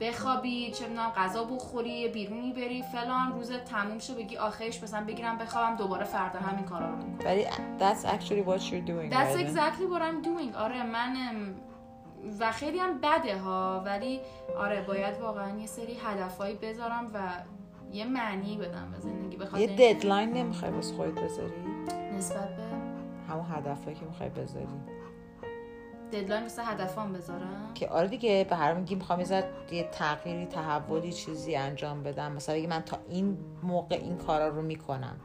بخوابی چه می‌دونم غذا بخوری بیرونی بری فلان روز تموم شه بگی آخرش مثلا بگیرم بخوابم دوباره فردا همین کارا رو می‌کنم. ولی that's actually what you're doing That's right? exactly what I'm doing. آره من و خیلی هم بده ها ولی آره باید واقعا یه سری هدفهایی بذارم و یه معنی بدم به زندگی به خاطر یه ددلاین نمی‌خوای واسه خودت بذاری؟ نسبت به همون هدفی که می‌خوای بذاری. deadline مثل هدفام بذارم؟ که آره دیگه به هر میگی می‌خوام یه تغییری تحولی چیزی انجام بدم. مثلا بگی من تا این موقع این کارا رو می‌کنم.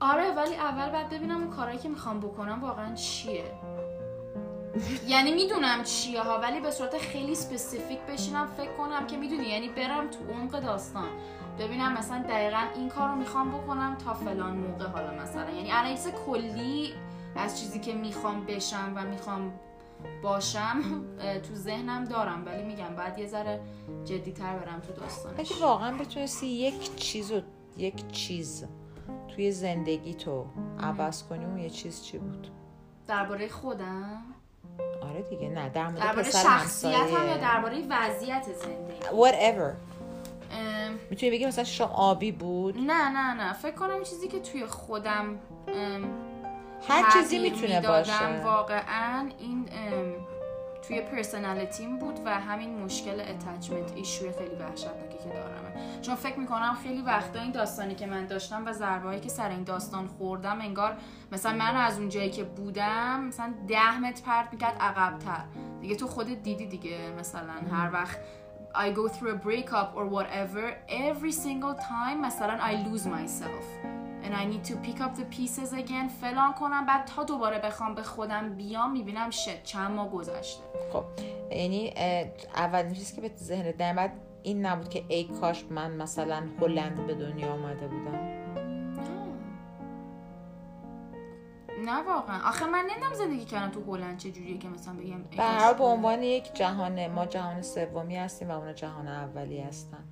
آره ولی اول باید ببینم اون کارهایی که می‌خوام بکنم واقعا چیه. یعنی می‌دونم چیه ها ولی به صورت خیلی specific بشینم فکر کنم که می‌دونی یعنی برم تو عمق داستان. ببینم مثلا دقیقا این کار رو می‌خوام بکنم تا فلان موقع حالا مثلا. یعنی انالیز کلی از چیزی که می‌خوام بشم و می‌خوام باشم تو ذهنم دارم ولی میگم بعد یه ذره جدیتر برم تو داستانش. اگه واقعا بتونستی یک چیز و یک چیز توی زندگی تو عوض کنی اون یه چیز چی بود؟ درباره خودم؟ آره دیگه نه در مورد درباره شخصیت هم یا درباره وضعیت زندگی؟ Whatever. می‌تونی بگی مثلا شام آبی بود؟ نه نه نه. فکر کنم چیزی که توی خودم هر چیزی می‌تونه باشه. واقعا این توی پرسنالیتیم بود و همین مشکل اتچمنت ایشوی خیلی وحشتناکی که دارمه. چون فکر می‌کنم خیلی وقتا این داستانی که من داشتم و ضربه‌هایی که سر این داستان خوردم انگار مثلا من از اون جایی که بودم مثلا ده متر پرت می‌کرد عقبتر. دیگه تو خودت دیدی دیگه مثلا هر وقت I go through a breakup or whatever every single time مثلا I lose myself. And I need to pick up the pieces again. فلان کنم بعد تا دوباره بخوام به خودم بیام می‌بینم شت چند ماه گذشته. خب یعنی اولین چیزی که به ذهن در بعد این نبود که ای کاش من مثلا هلند به دنیا آمده بودم. نه. واقعا. آخه من نمی‌دونم زندگی کردم تو هلند چه جوریه که مثلا بگم به عنوان یک جهان ما جهان سومی هستیم و اونا جهان اولی هستن.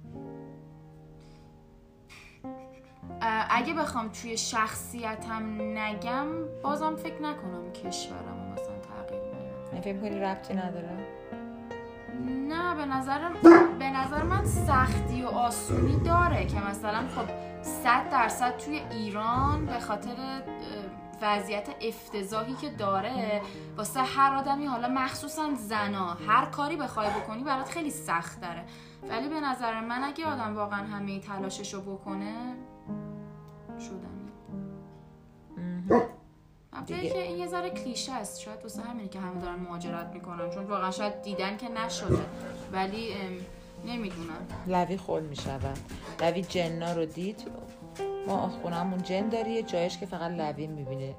اگه بخوام توی شخصیتم نگم بازم فکر نکنم کشورم رو مثلا تغییر من فکر کنی ربطی نداره؟ نه به نظرم به نظر من سختی و آسونی داره که مثلا خب صد درصد توی ایران به خاطر وضعیت افتضاحی که داره واسه هر آدمی حالا مخصوصا زنا هر کاری بخوای بکنی برات خیلی سخت داره. ولی به نظر من اگه آدم واقعا همه تلاششو بکنه شدنی البته دیگه. که این یه ذره کلیشه است شاید واسه همینه که همه دارن مهاجرت می‌کنن چون واقعا شاید دیدن که نشده. ولی نمی‌دونم. لوی خول می شود لوی جنا رو دید. ما خونمون جن داری یه جایش که فقط لوی می‌بینه.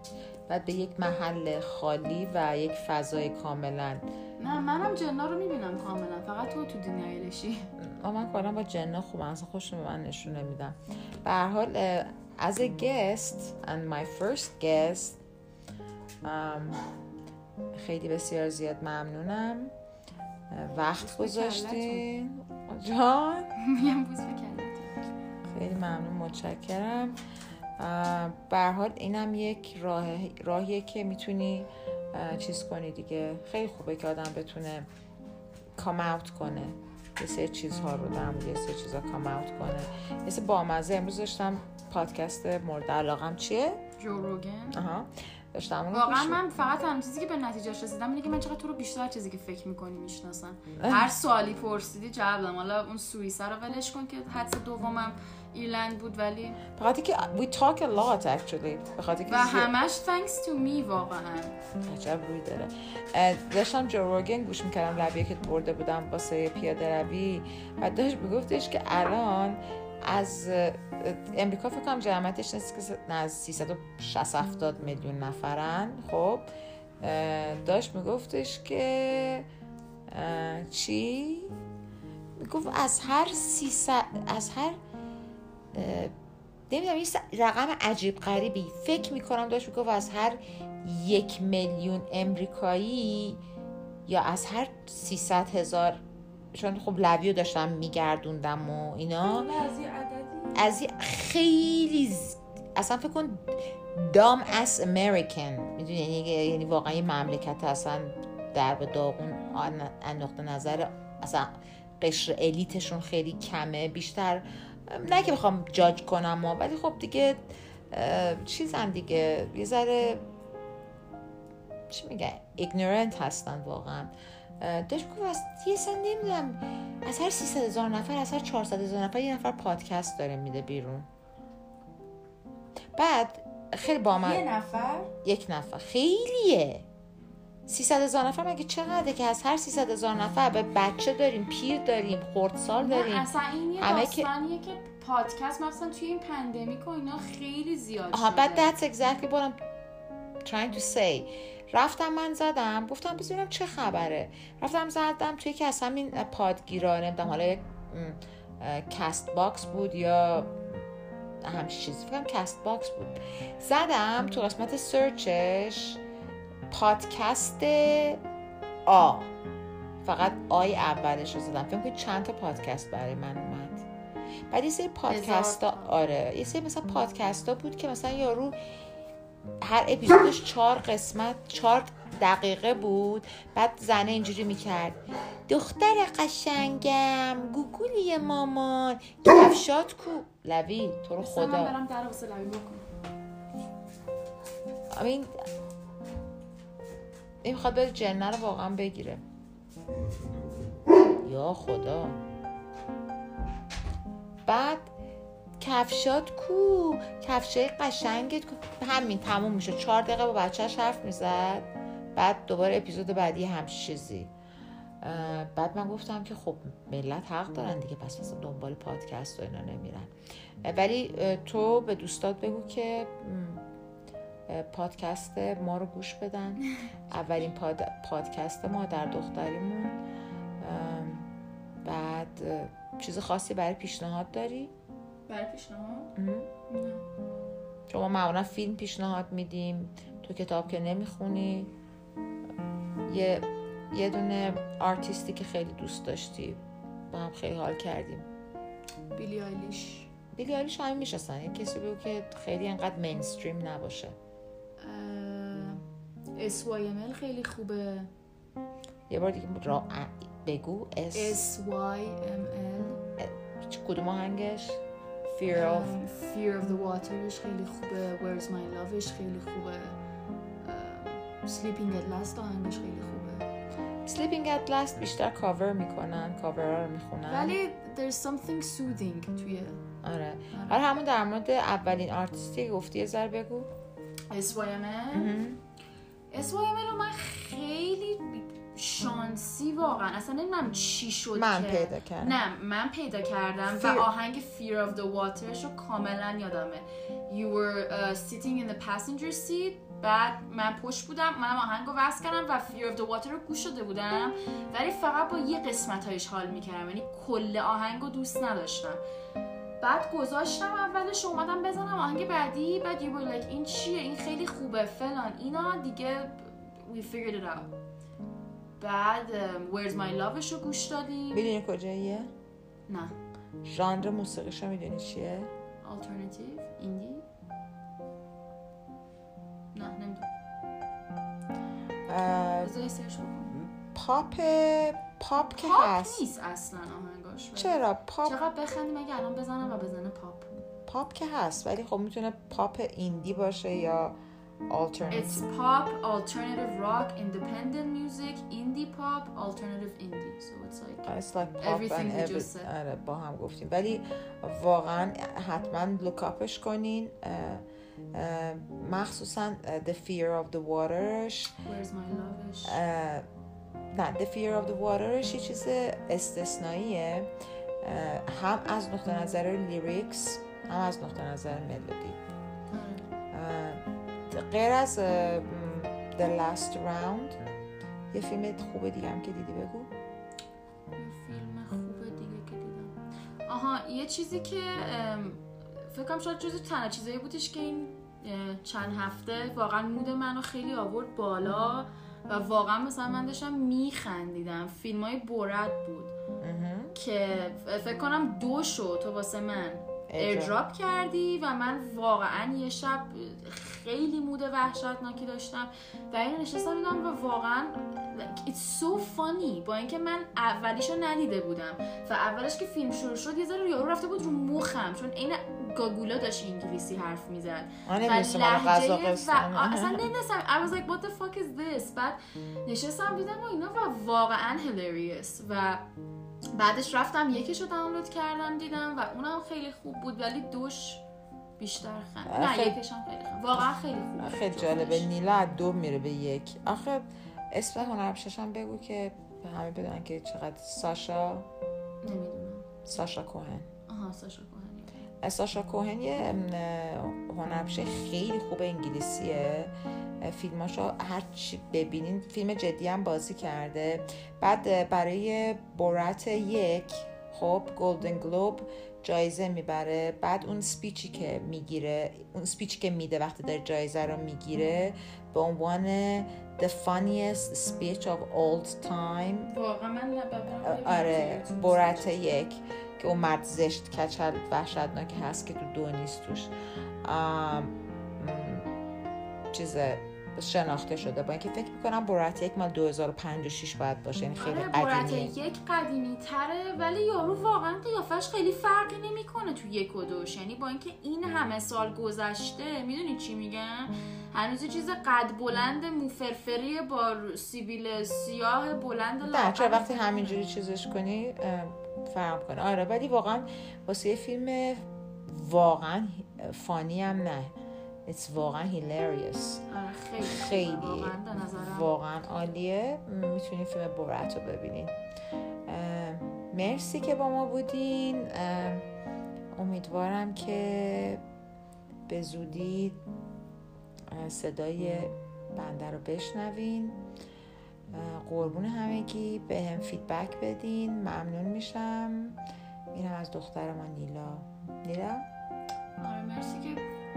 بعد به یک محل خالی و یک فضای کاملا. نه منم جنا رو می‌بینم کاملا. فقط تو تو دنیای لشی من کلا با جنا خوبم اصلا خوش به من نشون نمیدم به هر حال as a guest and my first guest ام، خیلی بسیار زیاد ممنونم. وقت گذاشتین. جان؟ میگم بکنم خیلی ممنون متشکرم. به حال اینم یک راه راهیه که می‌تونی چیز کنی دیگه. خیلی خوبه که آدم بتونه کام اوت کنه. یه سری چیزها رو در یه سری چیزها کام اوت کنه. یه سری بامزه امروز داشتم پادکست مورد علاقم چیه؟ جو روگن. آها. داشتم واقعا من فقط تنها چیزی که به نتیجهش رسیدم اینه که من چقدر تو رو بیشتر چیزی که فکر می‌کنی می‌شناسم. هر سوالی پرسیدی جواب دادم حالا اون سوئیسه رو ولش کن که حدس دومم ایرلند بود ولی خاطر که we talk a lot actually. به خاطر که و همش thanks to me واقعا. عجب روی داره. داشتم جو روگن گوش می‌کردم لبیه که برده بودم واسه پیاده روی. و داشت میگفتش که الان از امریکا فکر کنم جمعیتش از 360 70 میلیون نفرن. خب داشت میگفتش که چی؟ می‌گفت از هر 300 از هر نمی‌دونم س- رقم عجیب غریبی. فکر می‌کنم داشت می‌گفت از هر یک میلیون امریکایی یا از هر 300 هزار چون خب لویو داشتم میگردوندم و اینا. از یه خیلی ز- اصلا فکر کن دام اس امریکن. می‌دونی؟ یعنی یعنی واقعا یه مملکت اصلا در به داغون نقطه نظر اصلا قشر الیتشون خیلی کمه. بیشتر نه که بخوام جاج کنم ما ولی خب دیگه چیزن دیگه. یه ذره چی میگه ignorant هستن واقعا. داشت می‌گفت از یه سن نمی‌دونم از هر 300 هزار نفر از هر 400 هزار نفر یه نفر پادکست داره میده بیرون. بعد خیلی با من یه نفر؟ یک نفر. خیلیه. 300 هزار نفر مگه چقدره که از هر 300 هزار نفر به بچه داریم پیر داریم خردسال داریم؟ اصلا این یه همه که- پادکست مثلا توی این pandemic و اینا خیلی زیاد آها شده. بعد that's exactly what I'm trying to say. رفتم من زدم گفتم بذارم چه خبره؟ رفتم زدم توی که از همین پادگیرا نمی‌دونم حالا یک Castbox بود یا همچین چیزی فکرم کست باکس بود. زدم تو قسمت سرچش پادکست آ. فقط آی اولش رو زدم. فکر کنید چند تا پادکست برای من اومد. بعد یه سری پادکست ها. آره. یه سری مثلا پادکست ها بود که مثلا یارو هر اپیزودش چهار قسمت چهار دقیقه بود. بعد زنه اینجوری می‌کرد. دختر قشنگم گوگولی مامان. کفشات کو لوی تو رو من خدا برم در واسه بکنم. این این می‌خواد بره جنه رو واقعا بگیره. یا خدا. بعد کفشات کو کفشای قشنگت کو. همین تموم میشه. چهار دقیقه با بچهش حرف می‌زد. بعد دوباره اپیزود بعدی همچی چیزی. بعد من گفتم که خب ملت حق دارن دیگه پس مثلا دنبال پادکست و اینا نمیرن. ولی تو به دوستات بگو که پادکست ما رو گوش بدن. اولین پاد... پادکست ما در دختریمون. بعد چیز خاصی برای پیشنهاد داری؟ برای پیشنهاد. نه. شما معمولا فیلم پیشنهاد میدیم تو کتاب که نمی‌خونی. یه یه دونه آرتیستی که خیلی دوست داشتی با هم خیلی حال کردیم. بیلی آیلیش. بیلی آیلیش همین میشستن یه کسی بگو که خیلی انقدر مینستریم نباشه. SYML خیلی خوبه. یه بار دیگه را... بگو. اس SYML کدوم آهنگش؟ Fear of. Um, Fear of the Waterش خیلی خوبه Where's My Loveش خیلی خوبه Sleeping at Last آهنگش خیلی خوبه Sleeping at Last بیشتر کاور می‌کنن کاورها رو می‌خونن. ولی there's something soothing توی آره. آره. همون در مورد اولین آرتیستی گفتی یه ذره بگو. SYML SYML رو من خیلی شانسی واقعا. اصلا نمی‌دونم چی شد من که؟ پیدا کردم. نه من پیدا کردم Fear- و آهنگ Fear of the Waterش رو کاملا یادمه. You were uh, sitting in the passenger seat بعد من پشت بودم من آهنگ رو وصل کردم و Fear of the Water رو گوش داده بودم. ولی فقط با یه قسمت هایش حال می‌کردم یعنی کل آهنگ رو دوست نداشتم. بعد گذاشتم اولش اومدم بزنم آهنگ بعدی بعد you were like این چیه؟ این خیلی خوبه فلان اینا. دیگه we figured it out. بعد Where's My Loveش رو گوش دادیم. می‌دونی کجاییه؟ نه. ژانر موسیقیشو می‌دونی چیه؟ Alternative ایندی نه نمی‌دونم. پاپ پاپ که پاپ هست. نیست اصلا آهنگاش چرا؟ پاپ چقدر بخندیم اگه الان بزنم و بزنه پاپ. پاپ که هست ولی خب می‌تونه پاپ indie باشه یا It's آلترناتیو pop, alternative rock, independent music, indie pop, alternative indie. So it's like It's like pop Everything and every- just said. آره با هم گفتیم ولی واقعا حتما look up ش کنین مخصوصا The Fear of the Waterش Where's My Loveش نه The Fear of the Waterش یه چیز استثنائیه هم از نقطه نظر لیریکس هم از نقطه نظر ملودی غیر از The Last Round یه فیلم خوب دیگه هم که دیدی بگو. یه فیلم خوبه دیگه که دیدم. آها یه چیزی که ام، فکر کنم شاید جز تنها چیزایی بودش که این چند هفته واقعا مود منو خیلی آورد بالا و واقعا مثلا من داشتم میخندیدم. فیلم های برد بود که فکر کنم دو شو تو واسه من. ایردراپ کردی و من واقعا یه شب خیلی مود وحشتناکی داشتم. و این نشستم دیدم و واقعا like, it's so funny. با اینکه من اولیش رو ندیده بودم و اولش که فیلم شروع شد یه ذره یارو رفته بود رو مخم چون عین گاگولا داشت انگلیسی حرف می‌زد. آه، و قصه. و اصلا نمی‌دونستم. I was like what the fuck is this? بعد نشستم دیدم و اینا و واقعا hilarious. و بعدش رفتم یکیشو دانلود کردم دیدم و اونم خیلی خوب بود ولی دوش بیشتر خند. نه خیلی- یکیش هم خیلی خند. واقعا خیلی خوب خیلی جالبه نیلا از دو میره به یک. آخه اسم هنرپیشش هم بگو که همه بدونن که چقدر ساشا نمی‌دونم. ساشا کوهن. آها ساشا ساشا کوهن یه هنرپیشه خیلی خوب انگلیسیه. فیلماشو هر چی ببینین فیلم جدی هم بازی کرده. بعد برای برات یک خب گلدن گلوب جایزه می‌بره. بعد اون سپیچی که می‌گیره اون سپیچی که میده وقتی داره جایزه رو می‌گیره به عنوان the funniest speech of all time. واقعا من آره برات یک. که اون مرد زشت کچل وحشتناک هست که تو دو نیست توش چیز شناخته شده. با اینکه فکر می‌کنم برات یک مال 2056 باید باشه. یعنی خیلی آره برات قدیمیه یک قدیمی تره ولی یارو واقعا قیافش خیلی فرقی نمی‌کنه تو یک و دوش. یعنی با اینکه این همه سال گذشته می‌دونی چی میگم؟ هنوز چیز قد بلند موفرفری با سیبیل سیاه بلند نه لاغر چرا وقتی همینجوری چیزش کنی فرق کنه. آره ولی واقعا واسه یه فیلم واقعا فانی هم نه. It's واقعا hilarious. آره خیلی. خیلی واقعا واقعا عالیه. می‌تونین فیلم بورت رو ببینین اه، مرسی که با ما بودین. امیدوارم که به زودی صدای بنده رو بشنوین. قربون همگی به هم فیدبک بدین. ممنون میشم. اینم از دختر ما نیلا. نیلا؟ آره مرسی که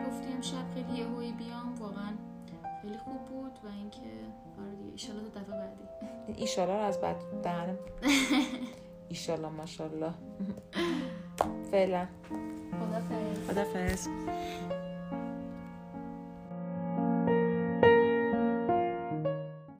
گفتی امشب خیلی یهویی بیام. واقعا خیلی خوب بود و اینکه آره دیگه ایشالا تا دفعه بعدی. ایشالا رو از بعد دهنم. ایشالا ماشالله فعلا. خدا خدافظ